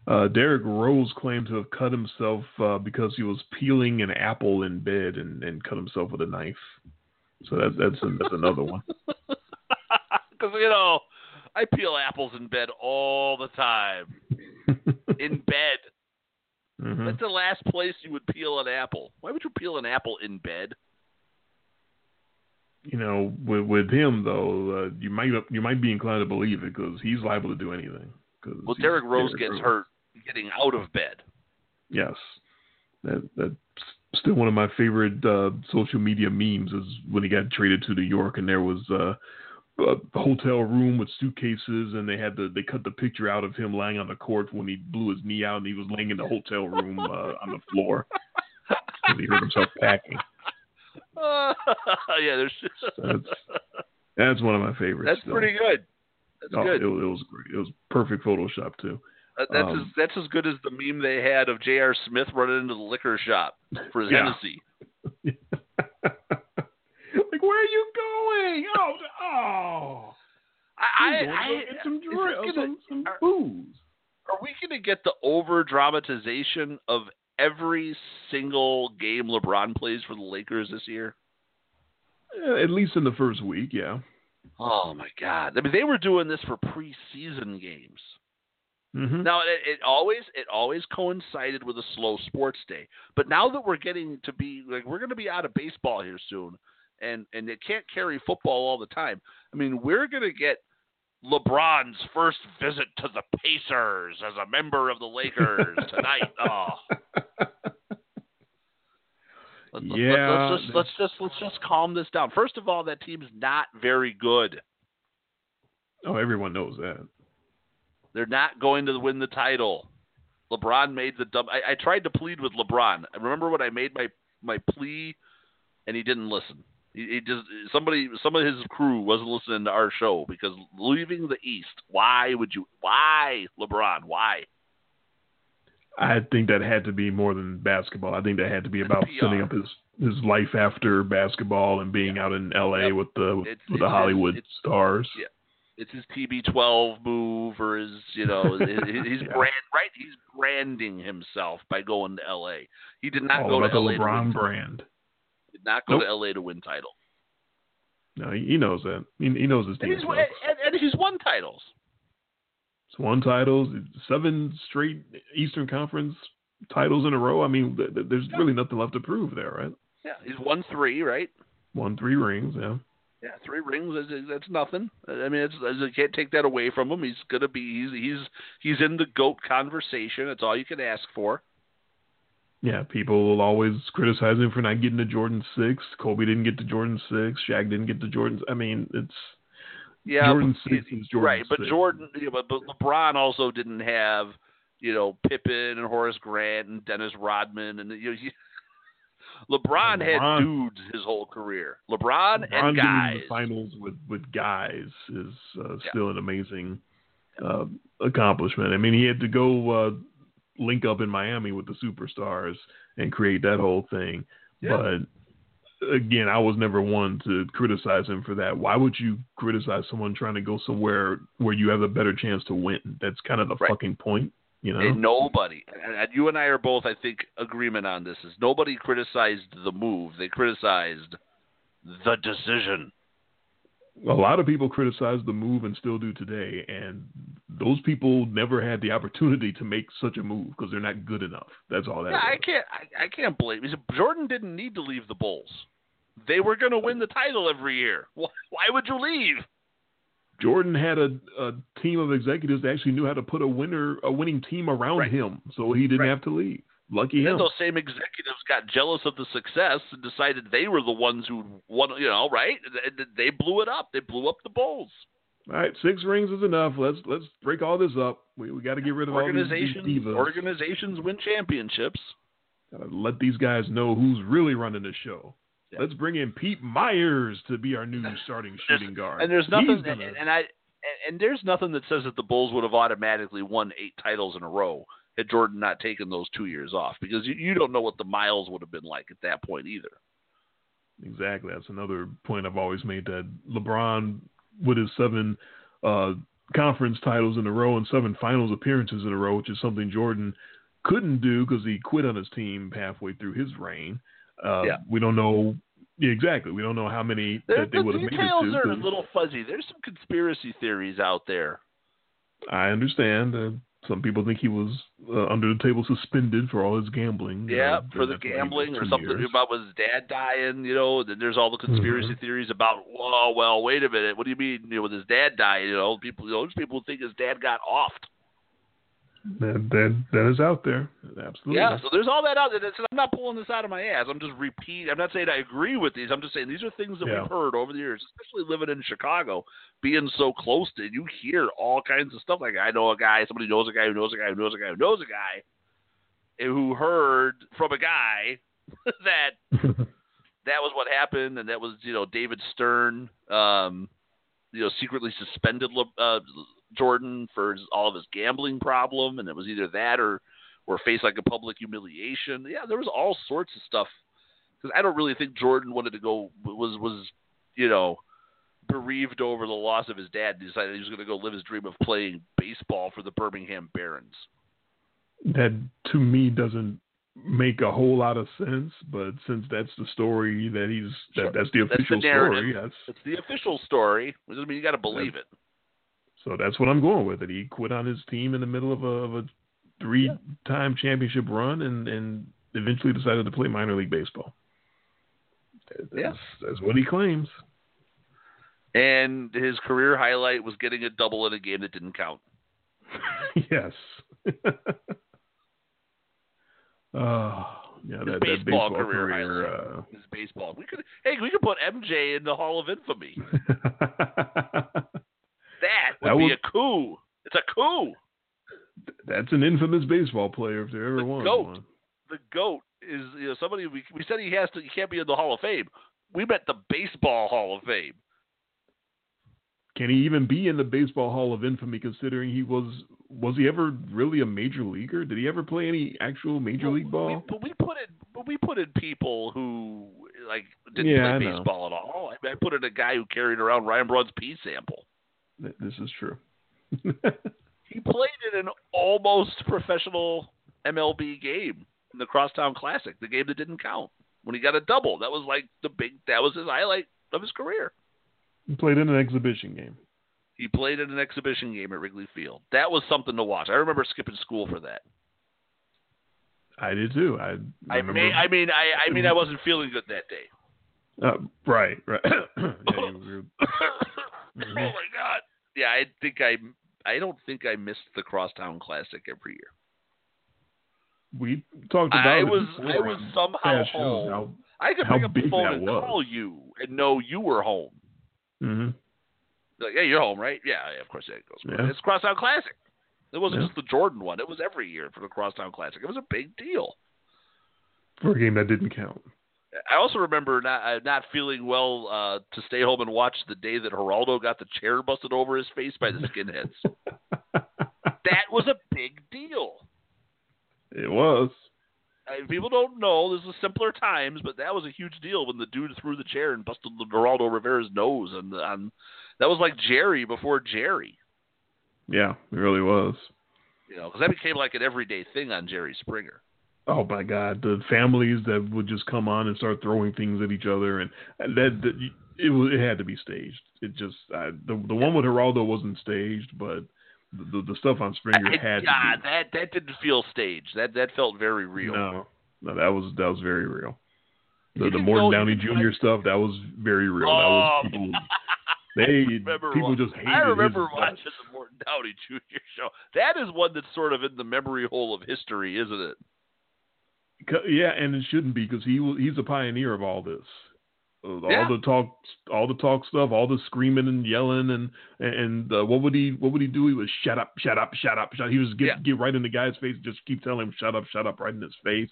uh, Derrick Rose claimed to have cut himself uh, because he was peeling an apple in bed and, and cut himself with a knife. So that, that's that's another one. Because you know, I peel apples in bed all the time. In bed. Mhm. That's the last place you would peel an apple. Why would you peel an apple in bed? You know, with with him though, uh, you might you might be inclined to believe it because he's liable to do anything. Well, Derrick Rose Derrick gets hurt getting out of bed. Yes, that that's still one of my favorite uh, social media memes is when he got traded to New York and there was uh, a hotel room with suitcases and they had the they cut the picture out of him lying on the court when he blew his knee out and he was laying in the hotel room uh, on the floor because he hurt himself packing. yeah, there's. That's that's one of my favorites. That's pretty good. That's Oh, good. It, it was great. It was perfect Photoshop too. That- that's um, as that's as good as the meme they had of J.R. Smith running into the liquor shop for his Yeah. Hennessy. Where are you going? Oh, oh. I, to I, get some, is dri- this uh, gonna- some, some are- booze. Are we going to get the over dramatization of every single game LeBron plays for the Lakers this year? At least in the first week, yeah. Oh my God! I mean, they were doing this for preseason games. Mm-hmm. Now it, it always it always coincided with a slow sports day. But now that we're getting to be like we're going to be out of baseball here soon, and and it can't carry football all the time. I mean, we're going to get LeBron's first visit to the Pacers as a member of the Lakers tonight. Oh, Let, Yeah, Let's just let's just let's just calm this down. First of all, that team's not very good. Oh, everyone knows that. They're not going to win the title. LeBron made the dumb. I, I tried to plead with LeBron. I remember when I made my my plea, and he didn't listen. He, just somebody some of his crew wasn't listening to our show because leaving the East. Why would you? Why LeBron? Why? I think that had to be more than basketball. I think that had to be about PR. setting up his his life after basketball and being out in L.A. With the It's- with the Hollywood it's- stars. Yeah. It's his TB12 move, or his, you know, his, his Yeah. brand, right? He's branding himself by going to LA. He did not All go to the LA LeBron brand. Not go Nope. to LA to win title. No, he, he knows that. He, he knows his And team he's, sucks. and, and he's won titles. It's won titles, seven straight Eastern Conference titles in a row. I mean, th- th- there's really nothing left to prove there, right? Yeah, he's won three, right? Won three rings, yeah. Yeah, three rings. That's, nothing. I mean, it's, you can't take that away from him. He's gonna be. He's he's he's in the goat conversation. That's all you can ask for. Yeah, people will always criticize him for not getting to Jordan six. Kobe didn't get to Jordan six. Shaq didn't get to Jordan. I mean, it's Yeah, Jordan but- six is Jordan right, but six. Jordan, yeah, but, but LeBron also didn't have, you know, Pippen and Horace Grant and Dennis Rodman and you know, he, LeBron, had dudes his whole career. LeBron, LeBron and guys. the finals with with guys is uh, Yeah. still an amazing uh, accomplishment. I mean, he had to go uh, link up in Miami with the superstars and create that whole thing. Yeah. But again, I was never one to criticize him for that. Why would you criticize someone trying to go somewhere where you have a better chance to win? That's kind of the Right. fucking point, you know. And nobody, and, and you and I are both, I think, agreement on this. Is nobody criticized the move; they criticized the decision. A lot of people criticize the move and still do today, and those people never had the opportunity to make such a move because they're not good enough. That's all that Yeah, I can't, I, I can't blame. Jordan didn't need to leave the Bulls. They were going to win the title every year. Why, why would you leave? Jordan had a, a team of executives that actually knew how to put a winner, a winning team around Right. him, so he didn't Right. have to leave. Lucky Then him. those same executives got jealous of the success and decided they were the ones who won. You know, right? They- blew it up. They blew up the Bulls. All right, six rings is enough. Let's let's break all this up. We we got to get rid of all these, these Organizations, divas. organizations win championships. Gotta let these guys know who's really running the show. Yeah. Let's bring in Pete Myers to be our new starting shooting guard. And there's nothing, gonna- and, and I, and there's nothing that says that the Bulls would have automatically won eight titles in a row had Jordan not taken those two years off, because you, you don't know what the miles would have been like at that point either. Exactly. That's another point I've always made that LeBron, with his seven uh, conference titles in a row and seven finals appearances in a row, which is something Jordan couldn't do because he quit on his team halfway through his reign. Uh, Yeah. We don't know. Yeah, exactly. We don't know how many The, that they the would have made it details to. are a little fuzzy. There's some conspiracy theories out there. I understand. Uh, some people think he was uh, under the table suspended for all his gambling. Yeah, for the after he was gambling or something years. about his dad dying, you know. Then there's all the conspiracy Mm-hmm. theories about, well, well, wait a minute, what do you mean, you know, with his dad dying? You know, people, you know, there's people who think his dad got offed. That, that that is out there. Absolutely. Yeah, so there's all that out there. I'm not pulling this out of my ass. I'm just repeat. I'm not saying I agree with these. I'm just saying these are things that Yeah. we've heard over the years, especially living in Chicago, being so close to. You hear all kinds of stuff. Like I know a guy, somebody knows a guy who knows a guy who knows a guy who knows a guy, who heard from a guy that that was what happened, and that was you know David Stern, um, you know, secretly suspended uh, Jordan for his, all of his gambling problem, and it was either that or or face like a public humiliation. Yeah, there was all sorts of stuff. Because I don't really think Jordan wanted to go was was you know bereaved over the loss of his dad. and Decided he was going to go live his dream of playing baseball for the Birmingham Barons. that to me doesn't make a whole lot of sense. But since that's the story that he's Sure. that, that's the That's the official narrative. story, that's It's the official story. Doesn't mean you got to believe it. So that's what I'm going with. It. He quit on his team in the middle of a, of a three-time championship run, and and eventually decided to play minor league baseball. That's, Yeah. that's what he claims. And his career highlight was getting a double in a game that didn't count. yes. uh, Yeah, his that, that baseball, baseball career, career. highlight. His baseball. We could hey, we could put MJ in the Hall of Infamy. That would That be would- a coup. It's a coup. That's an infamous baseball player if there ever The was GOAT. one. The goat is you know somebody we we said he has to he can't be in the Hall of Fame. We meant the baseball Hall of Fame. Can he even be in the baseball Hall of Infamy considering he was was he ever really a major leaguer? Did he ever play any actual major Well, league ball? We, but we put in but we put in people who like didn't Yeah, play baseball at all. I, I put in a guy who carried around Ryan Braun's pee sample. Th- This is true. He played in an almost professional MLB game in the Crosstown Classic, the game that didn't count. When he got a double, that was like the big. That was his highlight of his career. he played in an exhibition game. He played in an exhibition game at Wrigley Field. That was something to watch. I remember skipping school for that. I did too. I I I mean, I, I mean, I wasn't feeling good that day. uh, right, right. yeah, were- oh my god! Yeah, I think I, I don't think I missed the Crosstown Classic every year. we talked about I it was, I was somehow home. how- I could pick up the phone and was. call you and know you were home. Mm-hmm. Like, yeah, you're home, right? Yeah, yeah of course. Yeah, it goes. Yeah. It's Crosstown Classic. It wasn't Yeah. just the Jordan one. It was every year for the Crosstown Classic. It was a big deal. for a game that didn't count. I also remember not uh, not feeling well uh, to stay home and watch the day that Geraldo got the chair busted over his face by the skinheads. that was a big deal. it was. Uh, people don't know this is simpler times, but that was a huge deal when the dude threw the chair and busted the Geraldo Rivera's nose, and on that was like Jerry before Jerry. Yeah, it really was. You know, because that became like an everyday thing on Jerry Springer. Oh my God, the families that would just come on and start throwing things at each other, and that, that it was it had to be staged. It just I, the the one with Geraldo wasn't staged, but the the, stuff on Springer had God, to be. that that didn't feel staged. That that felt very real. No, no, that was that was very real. The, the Morton Downey Jr. stuff that was very real. that Oh, was people. They people just hated I remember his watching the Morton Downey Jr. show. That is one that's sort of in the memory hole of history, isn't it? Yeah, and it shouldn't be because he he's a pioneer of all this. All Yeah. the talk, all the talk stuff, all the screaming and yelling, and and uh, what would he what would he do? He was shut up, shut up, shut up, shut. He was get Yeah. get right in the guy's face, and just keep telling him shut up, shut up, right in his face.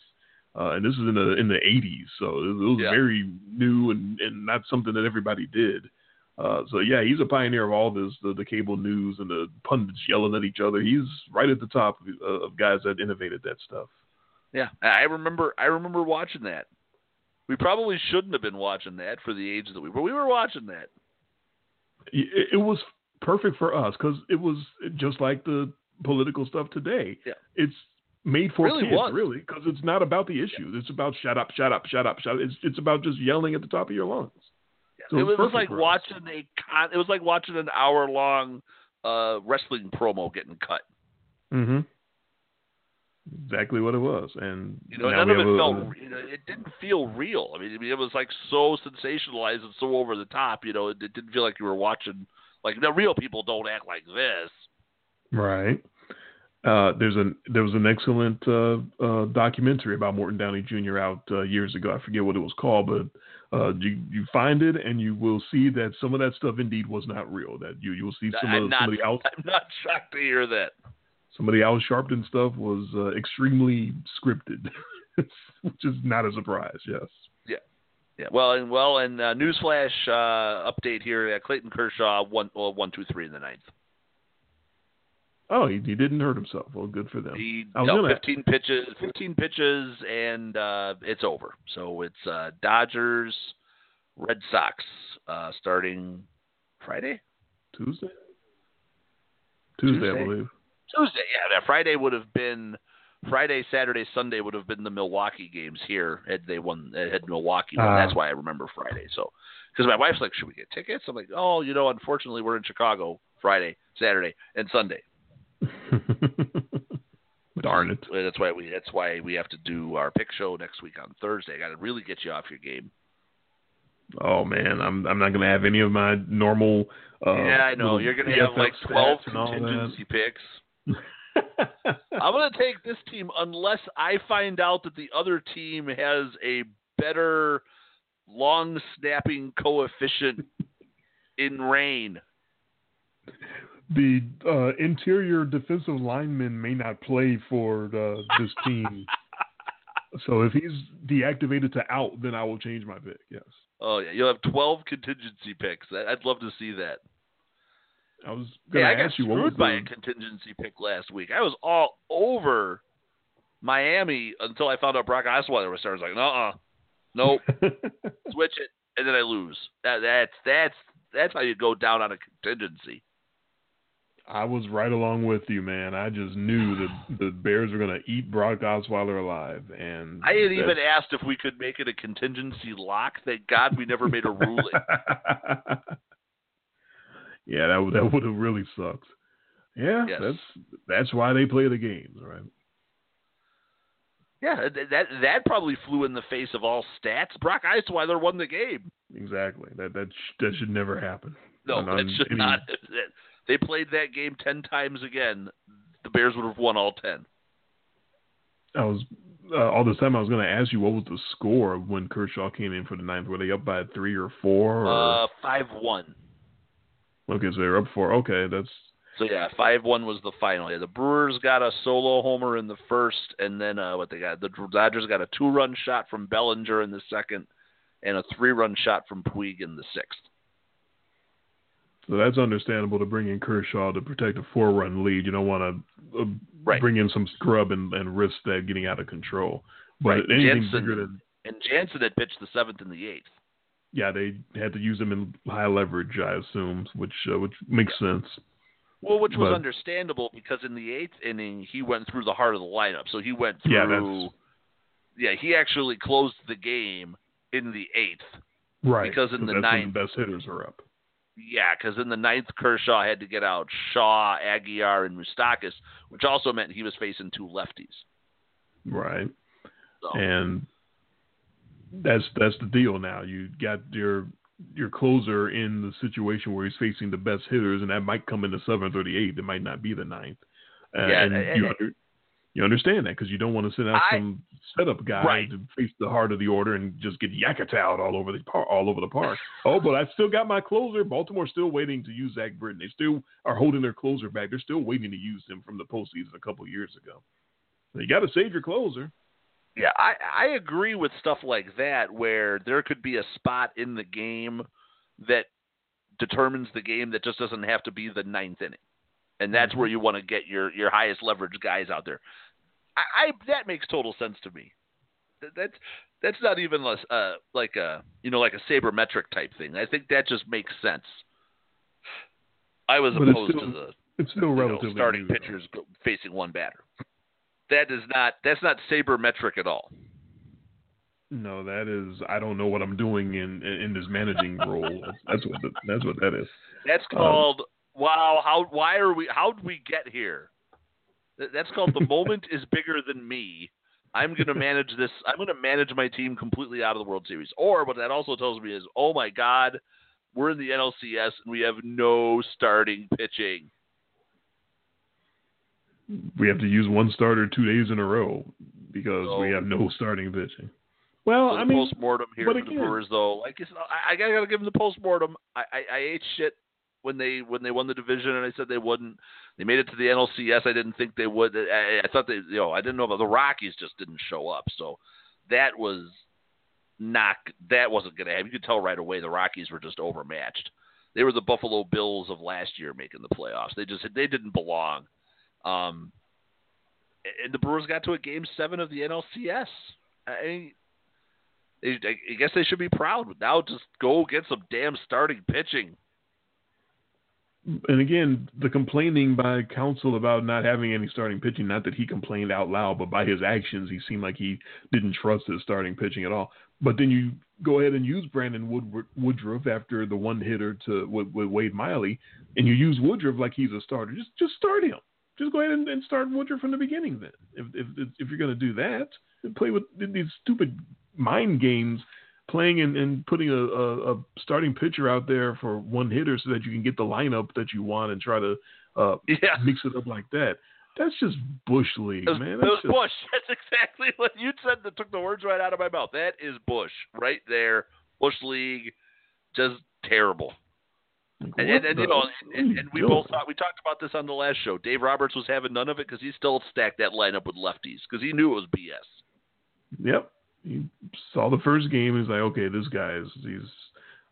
Uh, and this is in the in the eighties, so it, it was Yeah. very new and and not something that everybody did. Uh, so yeah, he's a pioneer of all this, the, the cable news and the pundits yelling at each other. He's right at the top of, uh, of guys that innovated that stuff. Yeah, I remember. I remember watching that. We probably shouldn't have been watching that for the age that we were. We were watching that. it, it was perfect for us because it was just like the political stuff today. Yeah. It's made for Really kids, was. really, because it's not about the issues. It's about shut up, shut up, shut up, shut up. It's it's about just yelling at the top of your lungs. So it was like for us. watching a con. It was like watching an hour long uh, wrestling promo getting cut. Mm-hmm. Exactly what it was, and You know, none of it a- felt. You know, it didn't feel real. I mean, it was like so sensationalized and so over the top. You know, it, it didn't feel like you were watching. Like the real people don't act like this. Right. Uh, there's an there was an excellent uh, uh, documentary about Morton Downey Jr. out uh, years ago. I forget what it was called, but uh, you you find it and you will see that some of that stuff indeed was not real. That you you will see some I'm of not. somebody else I'm not shocked to hear that. Somebody else Sharpton stuff was uh, extremely scripted, which is not a surprise. Yes. Yeah. Yeah. Well, and well, and uh, newsflash uh, update here: uh, Clayton Kershaw one, well, one, two, three in the ninth. Oh, he, he didn't hurt himself. Well, good for them. He no, gonna- 15 pitches, 15 pitches, and uh, it's over. So it's uh, Dodgers, Red Sox uh, starting Friday, Tuesday. Tuesday, I believe. Tuesday. Yeah, that Friday would have been Friday, Saturday, Sunday would have been the Milwaukee games here had they won. Had Milwaukee won. Ah. That's why I remember Friday. So because my wife's like, should we get tickets? I'm like, oh, you know, unfortunately, we're in Chicago Friday, Saturday, and Sunday. Darn it. That's why we. That's why we have to do our pick show next week on Thursday. I got to really get you off your game. Oh man, I'm I'm not gonna have any of my normal. Uh, yeah, I know. You're going to have like 12 and all that. contingency picks. I'm going to take this team unless I find out that the other team has a better long snapping coefficient in rain. The uh, interior defensive lineman may not play for uh, this team. so if he's deactivated to out, then I will change my pick. Yes. Oh yeah, you'll have 12 contingency picks. I'd love to see that. I was going to hey, ask you what was by the... a contingency pick last week. I was all over Miami until I found out Brock Osweiler was starting. I was like, uh, uh nope, switch it, and then I lose. That that's that's that's how you go down on a contingency. I was right along with you, man. I just knew that the Bears were going to eat Brock Osweiler alive, and I had even asked if we could make it a contingency lock. Thank God we never made a ruling. yeah, that that would have really sucked. Yeah, yes. that's that's why they play the games, right? Yeah, that that probably flew in the face of all stats. Brock Osweiler won the game. Exactly. That that that should never happen. No, that should any... not. They played that game ten times again. The Bears would have won all ten. I was uh, all this time. I was going to ask you what was the score when Kershaw came in for the ninth. Were they up by three or four? Or... Uh, five one. Okay, so they were up four. Okay, that's so yeah, five one was the final. Yeah, the Brewers got a solo homer in the first, and then uh, what they got? The Dodgers got a two run shot from Bellinger in the second, and a three run shot from Puig in the sixth. So that's understandable to bring in Kershaw to protect a four run lead. You don't want to uh, right. bring in some scrub and, and risk that getting out of control. But right. anything Jansen, bigger than and Jansen had pitched the seventh and the eighth. Yeah, they had to use him in high leverage, I assume, which uh, which makes yeah. sense. Well, which was but, understandable because in the eighth inning he went through the heart of the lineup. So he went through. Yeah, yeah he actually closed the game in the eighth. Right. Because in the ninth, the best hitters are up. Yeah, because in the ninth, Kershaw had to get out Shaw, Aguilar, and Moustakas, which also meant he was facing two lefties. Right. So. And that's that's the deal now. You got your your closer in the situation where he's facing the best hitters, and that might come in the seventh or the eighth. It might not be the ninth. Uh, yeah, and, and you, under, you understand that because you don't want to send out I, some setup guy right. to face the heart of the order and just get yakatowed all over the par- all over the park. oh, but I still got my closer. Baltimore's still waiting to use Zach Britton. They still are holding their closer back. They're still waiting to use him from the postseason a couple years ago. So you got to save your closer. Yeah, I I agree with stuff like that where there could be a spot in the game that determines the game that just doesn't have to be the ninth inning, and that's Mm-hmm. where you want to get your your highest leverage guys out there. I, I that makes total sense to me. That's that's not even less, uh, like a you know like a sabermetric type thing. I think that just makes sense. I was But opposed still- to the It's still you know, starting new, pitchers go, facing one batter. That is not that's not sabermetric at all. No, that is I don't know what I'm doing in in this managing role. That's what the, that's what that is. That's Um, called wow. How why are we? How did we get here? That's called the moment is bigger than me. I'm going to manage this. I'm going to manage my team completely out of the World Series. Or what that also tells me is, oh my God, we're in the NLCS and we have no starting pitching. We have to use one starter two days in a row because we Oh. have no starting pitching. Well, So I the mean, postmortem here for again- the Brewers, though, like you said, I, I gotta give them the postmortem. I, I, I ate shit when they when they won the division, and I said they wouldn't. They made it to the NLCS. I didn't think they would. I, I thought they, you know, I didn't know about the Rockies. Just didn't show up. So that was not that wasn't gonna happen. You could tell right away the Rockies were just overmatched. They were the Buffalo Bills of last year making the playoffs. They just they didn't belong. Um, and the Brewers got to a game seven of the NLCS. I I guess they should be proud. Now just go get some damn starting pitching. and again, the complaining by Counsell about not having any starting pitching, not that he complained out loud, but by his actions, he seemed like he didn't trust his starting pitching at all. But then you go ahead and use Brandon Wood- Woodruff after the one hitter to with, with Wade Miley, and you use Woodruff like he's a starter. Just just start him. Just go ahead and, and start Woodruff from the beginning. Then, if if if you're going to do that, play with these stupid mind games playing and, and putting a, a, a starting pitcher out there for one hitter so that you can get the lineup that you want and try to uh, Yeah. mix it up like that. That's just bush league, man. That's was just, Bush. That's exactly what you said. That took the words right out of my mouth. That is Bush right there. Bush League, just terrible. Like, And, and, and you know, and, and we doing? both thought we talked about this on the last show. Dave Roberts was having none of it because he still stacked that lineup with lefties because he knew it was BS. Yep. He saw the first game he's like, okay, this guy is he's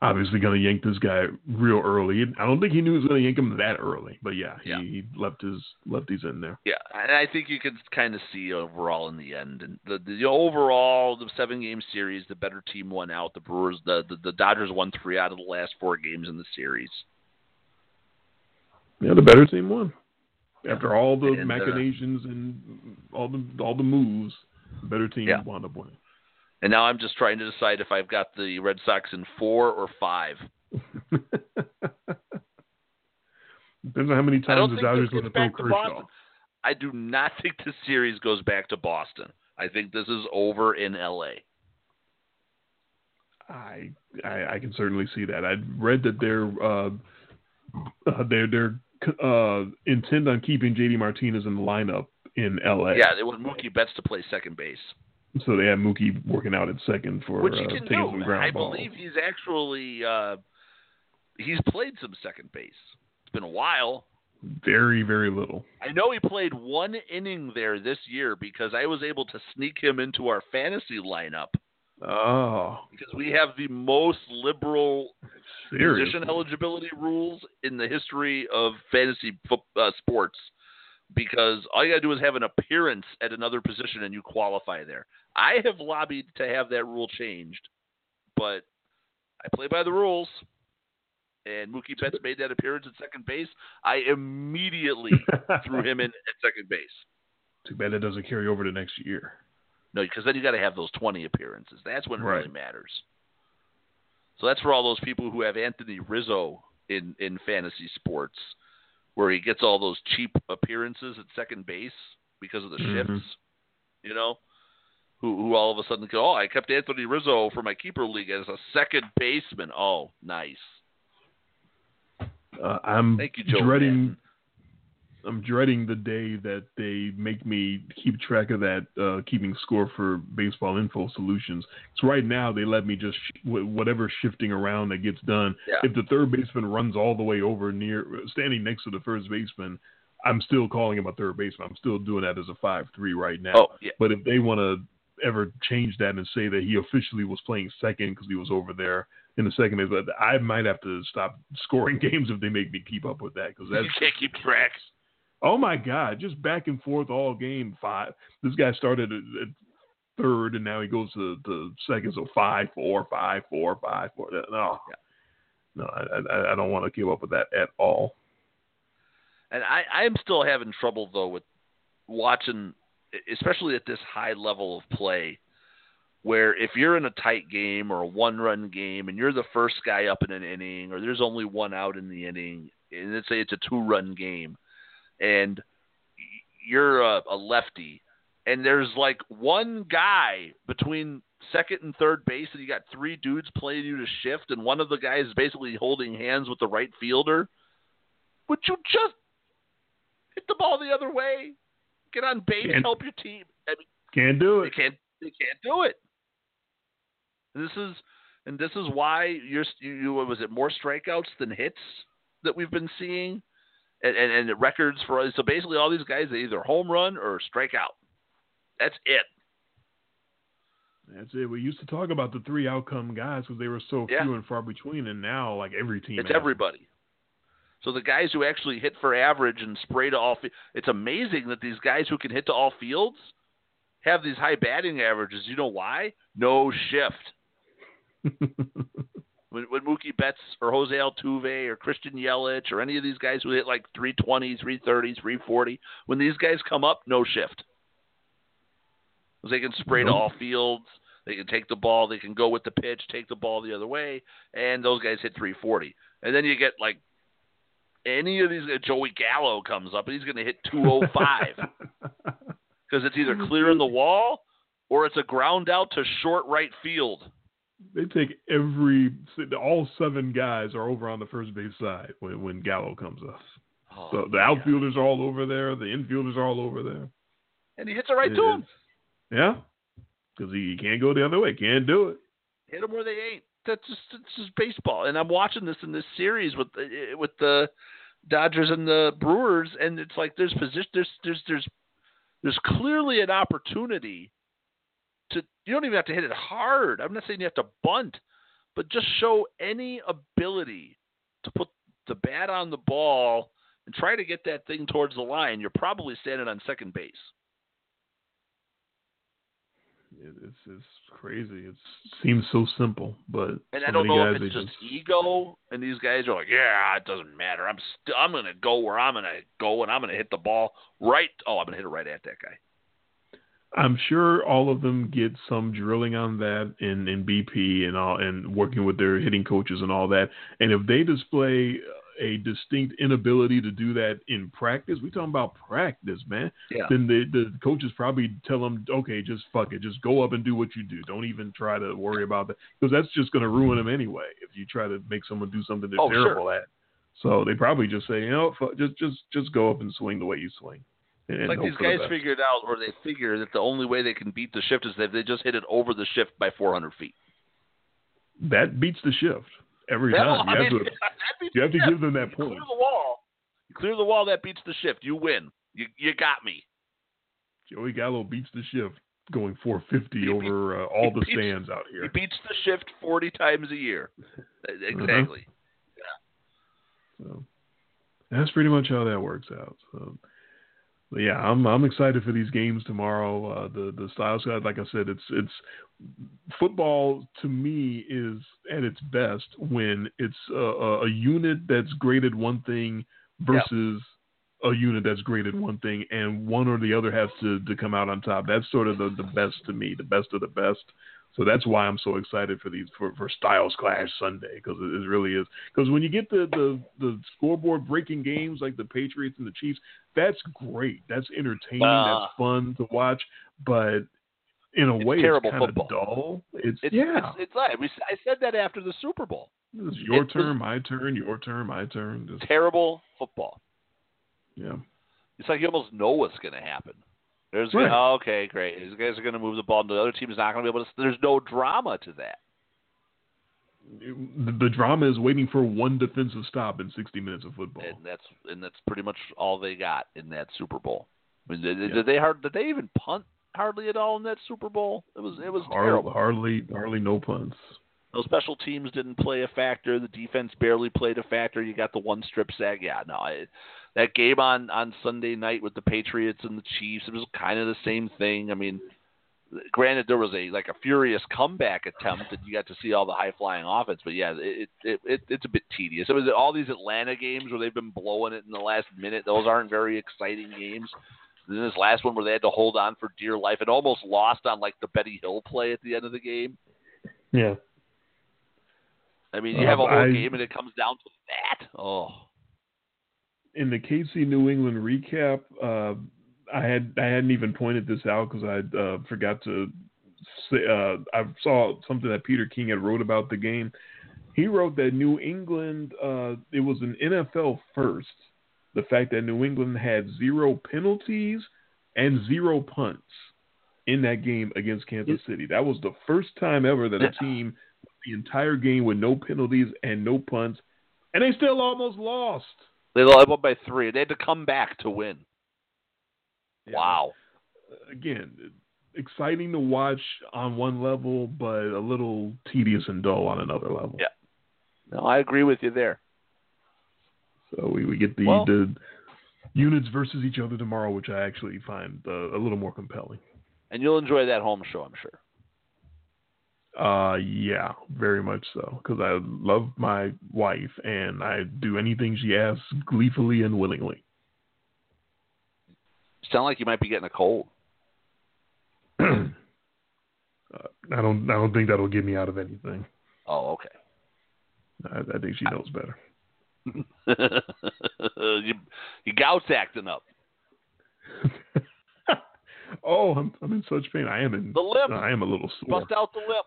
obviously going to yank this guy real early. I don't think he knew he was going to yank him that early, but yeah, Yeah. He, he left his lefties in there. Yeah, and I think you could kind of see overall in the end, and the, the overall the seven game series, the better team won out. The Brewers, the, the the Dodgers won three out of the last four games in the series. Yeah, the better team won. After all the And, uh, machinations and all the all the moves, the better team Yeah. wound up winning. And now I'm just trying to decide if I've got the Red Sox in four or five. Depends on how many times the Dodgers this want to throw Kershaw. I do not think the series goes back to Boston. I think this is over in LA. I, I I can certainly see that. I read that they're uh, uh, they're they're uh, intent on keeping JD Martinez in the lineup in LA. Yeah, they want Mookie Betts to play second base, So they have Mookie working out at second for which he uh, can taking some do. ground I balls. believe he's actually uh, he's played some second base. It's been a while. Very very little. I know he played one inning there this year because I was able to sneak him into our fantasy lineup Oh, because we have the most liberal seriously. position eligibility rules in the history of fantasy fo- uh, sports because all you got to do is have an appearance at another position and you qualify there. I have lobbied to have that rule changed, but I play by the rules. And Mookie Betts made that appearance at second base. I immediately threw him in at second base. Too bad that doesn't carry over to next year. No, because then you got to have those 20 appearances. That's when it really matters. So that's for all those people who have Anthony Rizzo in in fantasy sports, where he gets all those cheap appearances at second base because of the Mhm. shifts. You know, who who all of a sudden go, oh, I kept Anthony Rizzo for my keeper league as a second baseman. Oh, nice. Uh, I'm Thank you, Joe. dreading. Madden. I'm dreading the day that they make me keep track of that uh, keeping score for Baseball Info Solutions. So right now they let me just sh- whatever shifting around that gets done. Yeah. If the third baseman runs all the way over near standing next to the first baseman, I'm still calling him a third baseman. I'm still doing that as a five three right now. Oh, yeah. But if they want to ever change that and say that he officially was playing second because he was over there in the second base, but I might have to stop scoring games if they make me keep up with that because that's You can't keep track. Oh my God, just back and forth all game. Five. This guy started at, at third, and now he goes to the second. So five, four, five, four, five, four. No, no, I, I, I don't want to keep up with that at all. And I, I'm still having trouble though with watching, especially at this high level of play, where if you're in a tight game or a one-run game and you're the first guy up in an inning, or there's only one out in the inning, and let's say it's a two-run game, and you're a, a lefty, and there's like one guy between second and third base, and you got three dudes playing you to shift, and one of the guys is basically holding hands with the right fielder. Would you just hit the ball the other way, get on base, Can't- help your team. I mean, Can't do they it. can't. They can't do it. This is, and this is why you're. You, you what was it more strikeouts than hits that we've been seeing, and and, and the records for us. so basically all these guys they either home run or strike out. That's it. That's it. We used to talk about the three outcome guys because they were so Yeah. few and far between, and now like every team. It's has- everybody. So the guys who actually hit for average and spray to all, it's amazing that these guys who can hit to all fields have these high batting averages. You know why? No shift. When, when Mookie Betts or Jose Altuve or Christian Yelich or any of these guys who hit like 320, 330, 340, when these guys come up, no shift. They can spray to all fields. They can take the ball. They can go with the pitch, take the ball the other way, and those guys hit 340. And then you get like any of these. Joey Gallo comes up and he's going to hit 205 because it's either clearing the wall or it's a ground out to short right field. They take every all seven guys are over on the first base side when when Gallo comes up. Oh, So the outfielders are all over there. The infielders are all over there. and he hits it right It- to him. Yeah, because he can't go the other way. Can't do it. Hit them where they ain't. That's just it's just baseball. And I'm watching this in this series with the, with the Dodgers and the Brewers, and it's like there's position there's there's there's there's clearly an opportunity you don't even have to hit it hard. I'm not saying you have to bunt, but just show any ability to put the bat on the ball and try to get that thing towards the line. You're probably standing on second base. It, it's it's crazy. It seems so simple, but And I don't know if it's just ego, and these guys are like, "Yeah, it doesn't matter. I'm st- I'm gonna go where I'm gonna go, and I'm gonna hit the ball right. Oh, I'm gonna hit it right at that guy. I'm sure all of them get some drilling on that in, in BP and all, and working with their hitting coaches and all that. And if they display a distinct inability to do that in practice, we talking about practice, man. Yeah. Then the the coaches probably tell them, okay, just fuck it, just go up and do what you do. Don't even try to worry about that because that's just going to ruin them anyway. If you try to make someone do something they're Oh, sure. terrible at, so they probably just say, you know, fuck, just just just go up and swing the way you swing. And, like these the guys best. figured out, or they figure that the only way they can beat the shift is if they just hit it over the shift by 400 feet. that beats the shift every That- time. You have to you have to give them that You point. clear the wall. You clear the wall. That beats the shift. You win. You you got me. Joey Gallo beats the shift going 450 He beat- over uh, all the beats- stands out here. He beats the shift 40 times a year. Exactly. Yeah. So that's pretty much how that works out. So but yeah, I'm I'm excited for these games tomorrow. Uh, the the styles guide, like I said, it's it's football to me is at its best when it's a, a, a unit that's graded one thing versus a unit that's graded one thing, and one or the other has to to come out on top. That's sort of the the best to me, the best of the best. So that's why I'm so excited for these for, for Styles Clash Sunday because it, it really is. Because when you get the, the the scoreboard breaking games like the Patriots and the Chiefs, that's great. That's entertaining. Ah. that's fun to watch. But in a way, terrible it's kind of dull. It's, It's, yeah. it's, it's like I said that after the Super Bowl. It's your it turn, my turn, your turn, my turn. Just, Terrible football. yeah. It's like you almost know what's going to happen. There's Right. oh, okay, great. These guys are going to move the ball. and The other team is not going to be able to. There's no drama to that. The, the drama is waiting for one defensive stop in 60 minutes of football. and that's and that's pretty much all they got in that Super Bowl. I mean, did, Yeah. did they hard? Did they even punt hardly at all in that Super Bowl? It was it was Hard- terrible. hardly, hardly no punts. Those special teams didn't play a factor. The defense barely played a factor. You got the one strip sack. Yeah, no, I, that game on on Sunday night with the Patriots and the Chiefs, it was kind of the same thing. I mean, granted there was a like a furious comeback attempt, and you got to see all the high flying offense. But yeah, it, it it it's a bit tedious. It was all these Atlanta games where they've been blowing it in the last minute. Those aren't very exciting games. Then this last one where they had to hold on for dear life and almost lost on like the Betty Hill play at the end of the game. Yeah. I mean, you Uh, have a whole I- game and it comes down to that. Oh, in the KC New England recap, uh, I had I hadn't even pointed this out because I uh, forgot to. Say, uh, I saw something that Peter King had wrote about the game. He wrote that New England uh, it was an NFL first. The fact that New England had zero penalties and zero punts in that game against Kansas City. That was the first time ever that a team the entire game with no penalties and no punts, and they still almost lost. They up by three. They had to come back to win. Yeah. Wow. Again, exciting to watch on one level, but a little tedious and dull on another level. Yeah. No, I agree with you there. So we, we get the, Well- the units versus each other tomorrow, which I actually find uh, a little more compelling. And you'll enjoy that home show, I'm sure. Uh, yeah, very much so. Because I love my wife, and I do anything she asks gleefully and willingly. Sound like you might be getting a cold. uh, I don't. I don't think that'll get me out of anything. Oh, okay. I, I think she knows better. you, your gout's acting up. oh, I'm I'm in such pain. I am in. The lip. I am a little sore. Bust out the lip.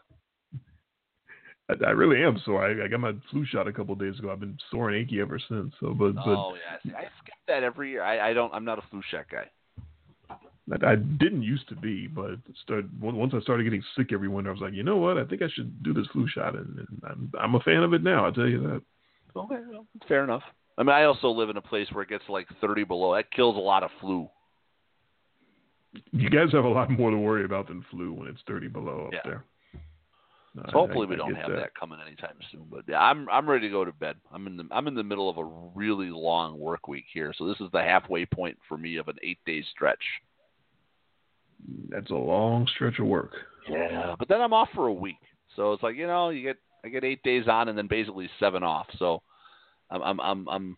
I, I really am sore. I, I got my flu shot a couple of days ago. I've been sore and achy ever since. So, but but oh yeah, See, I skip that every year. I, I don't. I'm not a flu shot guy. I, I didn't used to be, but started once I started getting sick every winter. I was like, you know what? I think I should do this flu shot, and, and I'm I'm a fan of it now. I'll tell you that. Okay, well, fair enough. I mean, I also live in a place where it gets like 30 below. That kills a lot of flu. You guys have a lot more to worry about than flu when it's 30 below up Yeah. there. So hopefully I- we don't have that. that. coming anytime soon. But yeah, I'm I'm ready to go to bed. I'm in the I'm in the middle of a really long work week here, so this is the halfway point for me of an eight day stretch. That's a long stretch of work. Yeah, but then I'm off for a week, so it's like you know you get I get eight days on and then basically seven off. So I'm I'm I'm I'm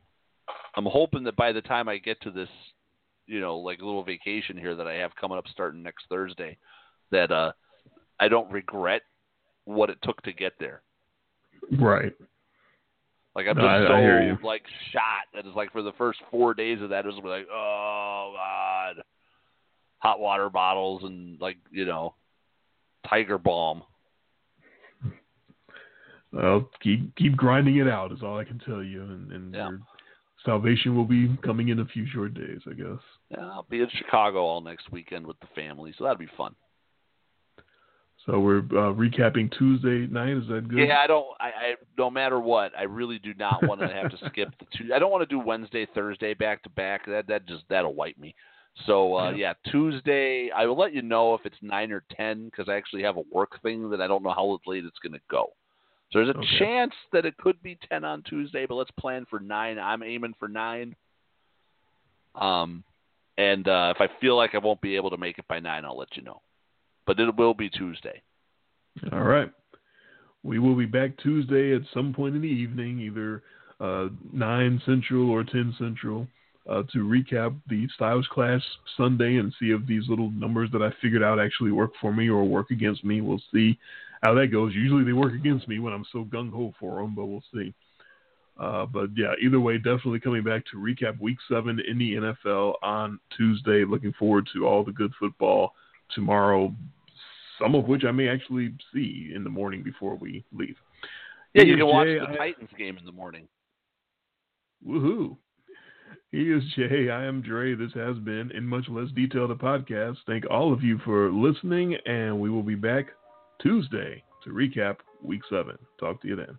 I'm hoping that by the time I get to this, you know, like little vacation here that I have coming up starting next Thursday, that uh I don't regret what it took to get there. Right. Like I'm No, just I- so I like shot that it's like for the first four days of that it was like oh god, hot water bottles and like you know, tiger balm. Well, keep keep grinding it out is all I can tell you, and, and Yeah. your salvation will be coming in a few short days, I guess. Yeah, I'll be in Chicago all next weekend with the family, so that'll be fun. So we're uh, recapping Tuesday night. Is that good? Yeah, I don't. I, I no matter what, I really do not want to have to skip the two. I don't want to do Wednesday, Thursday back to back. That that just that'll wipe me. So uh, yeah, Tuesday. I will let you know if it's nine or ten because I actually have a work thing that I don't know how late it's going to go. So there's a Okay. chance that it could be ten on Tuesday, but let's plan for nine. I'm aiming for nine. Um, and uh, if I feel like I won't be able to make it by nine, I'll let you know. But it will be Tuesday. All right. We will be back Tuesday at some point in the evening, either uh, 9 Central or 10 Central, uh, to recap the Styles Clash Sunday and see if these little numbers that I figured out actually work for me or work against me. We'll see how that goes. Usually they work against me when I'm so gung ho for them, but we'll see. Uh, but yeah, either way, definitely coming back to recap Week Seven in the NFL on Tuesday. Looking forward to all the good football tomorrow. Some of which I may actually see in the morning before we leave. Yeah, you can watch the I- Titans game in the morning. Woohoo! He is Jay. I am Dre. This has been in much less detail the podcast. Thank all of you for listening, and we will be back Tuesday to recap Week Seven. Talk to you then.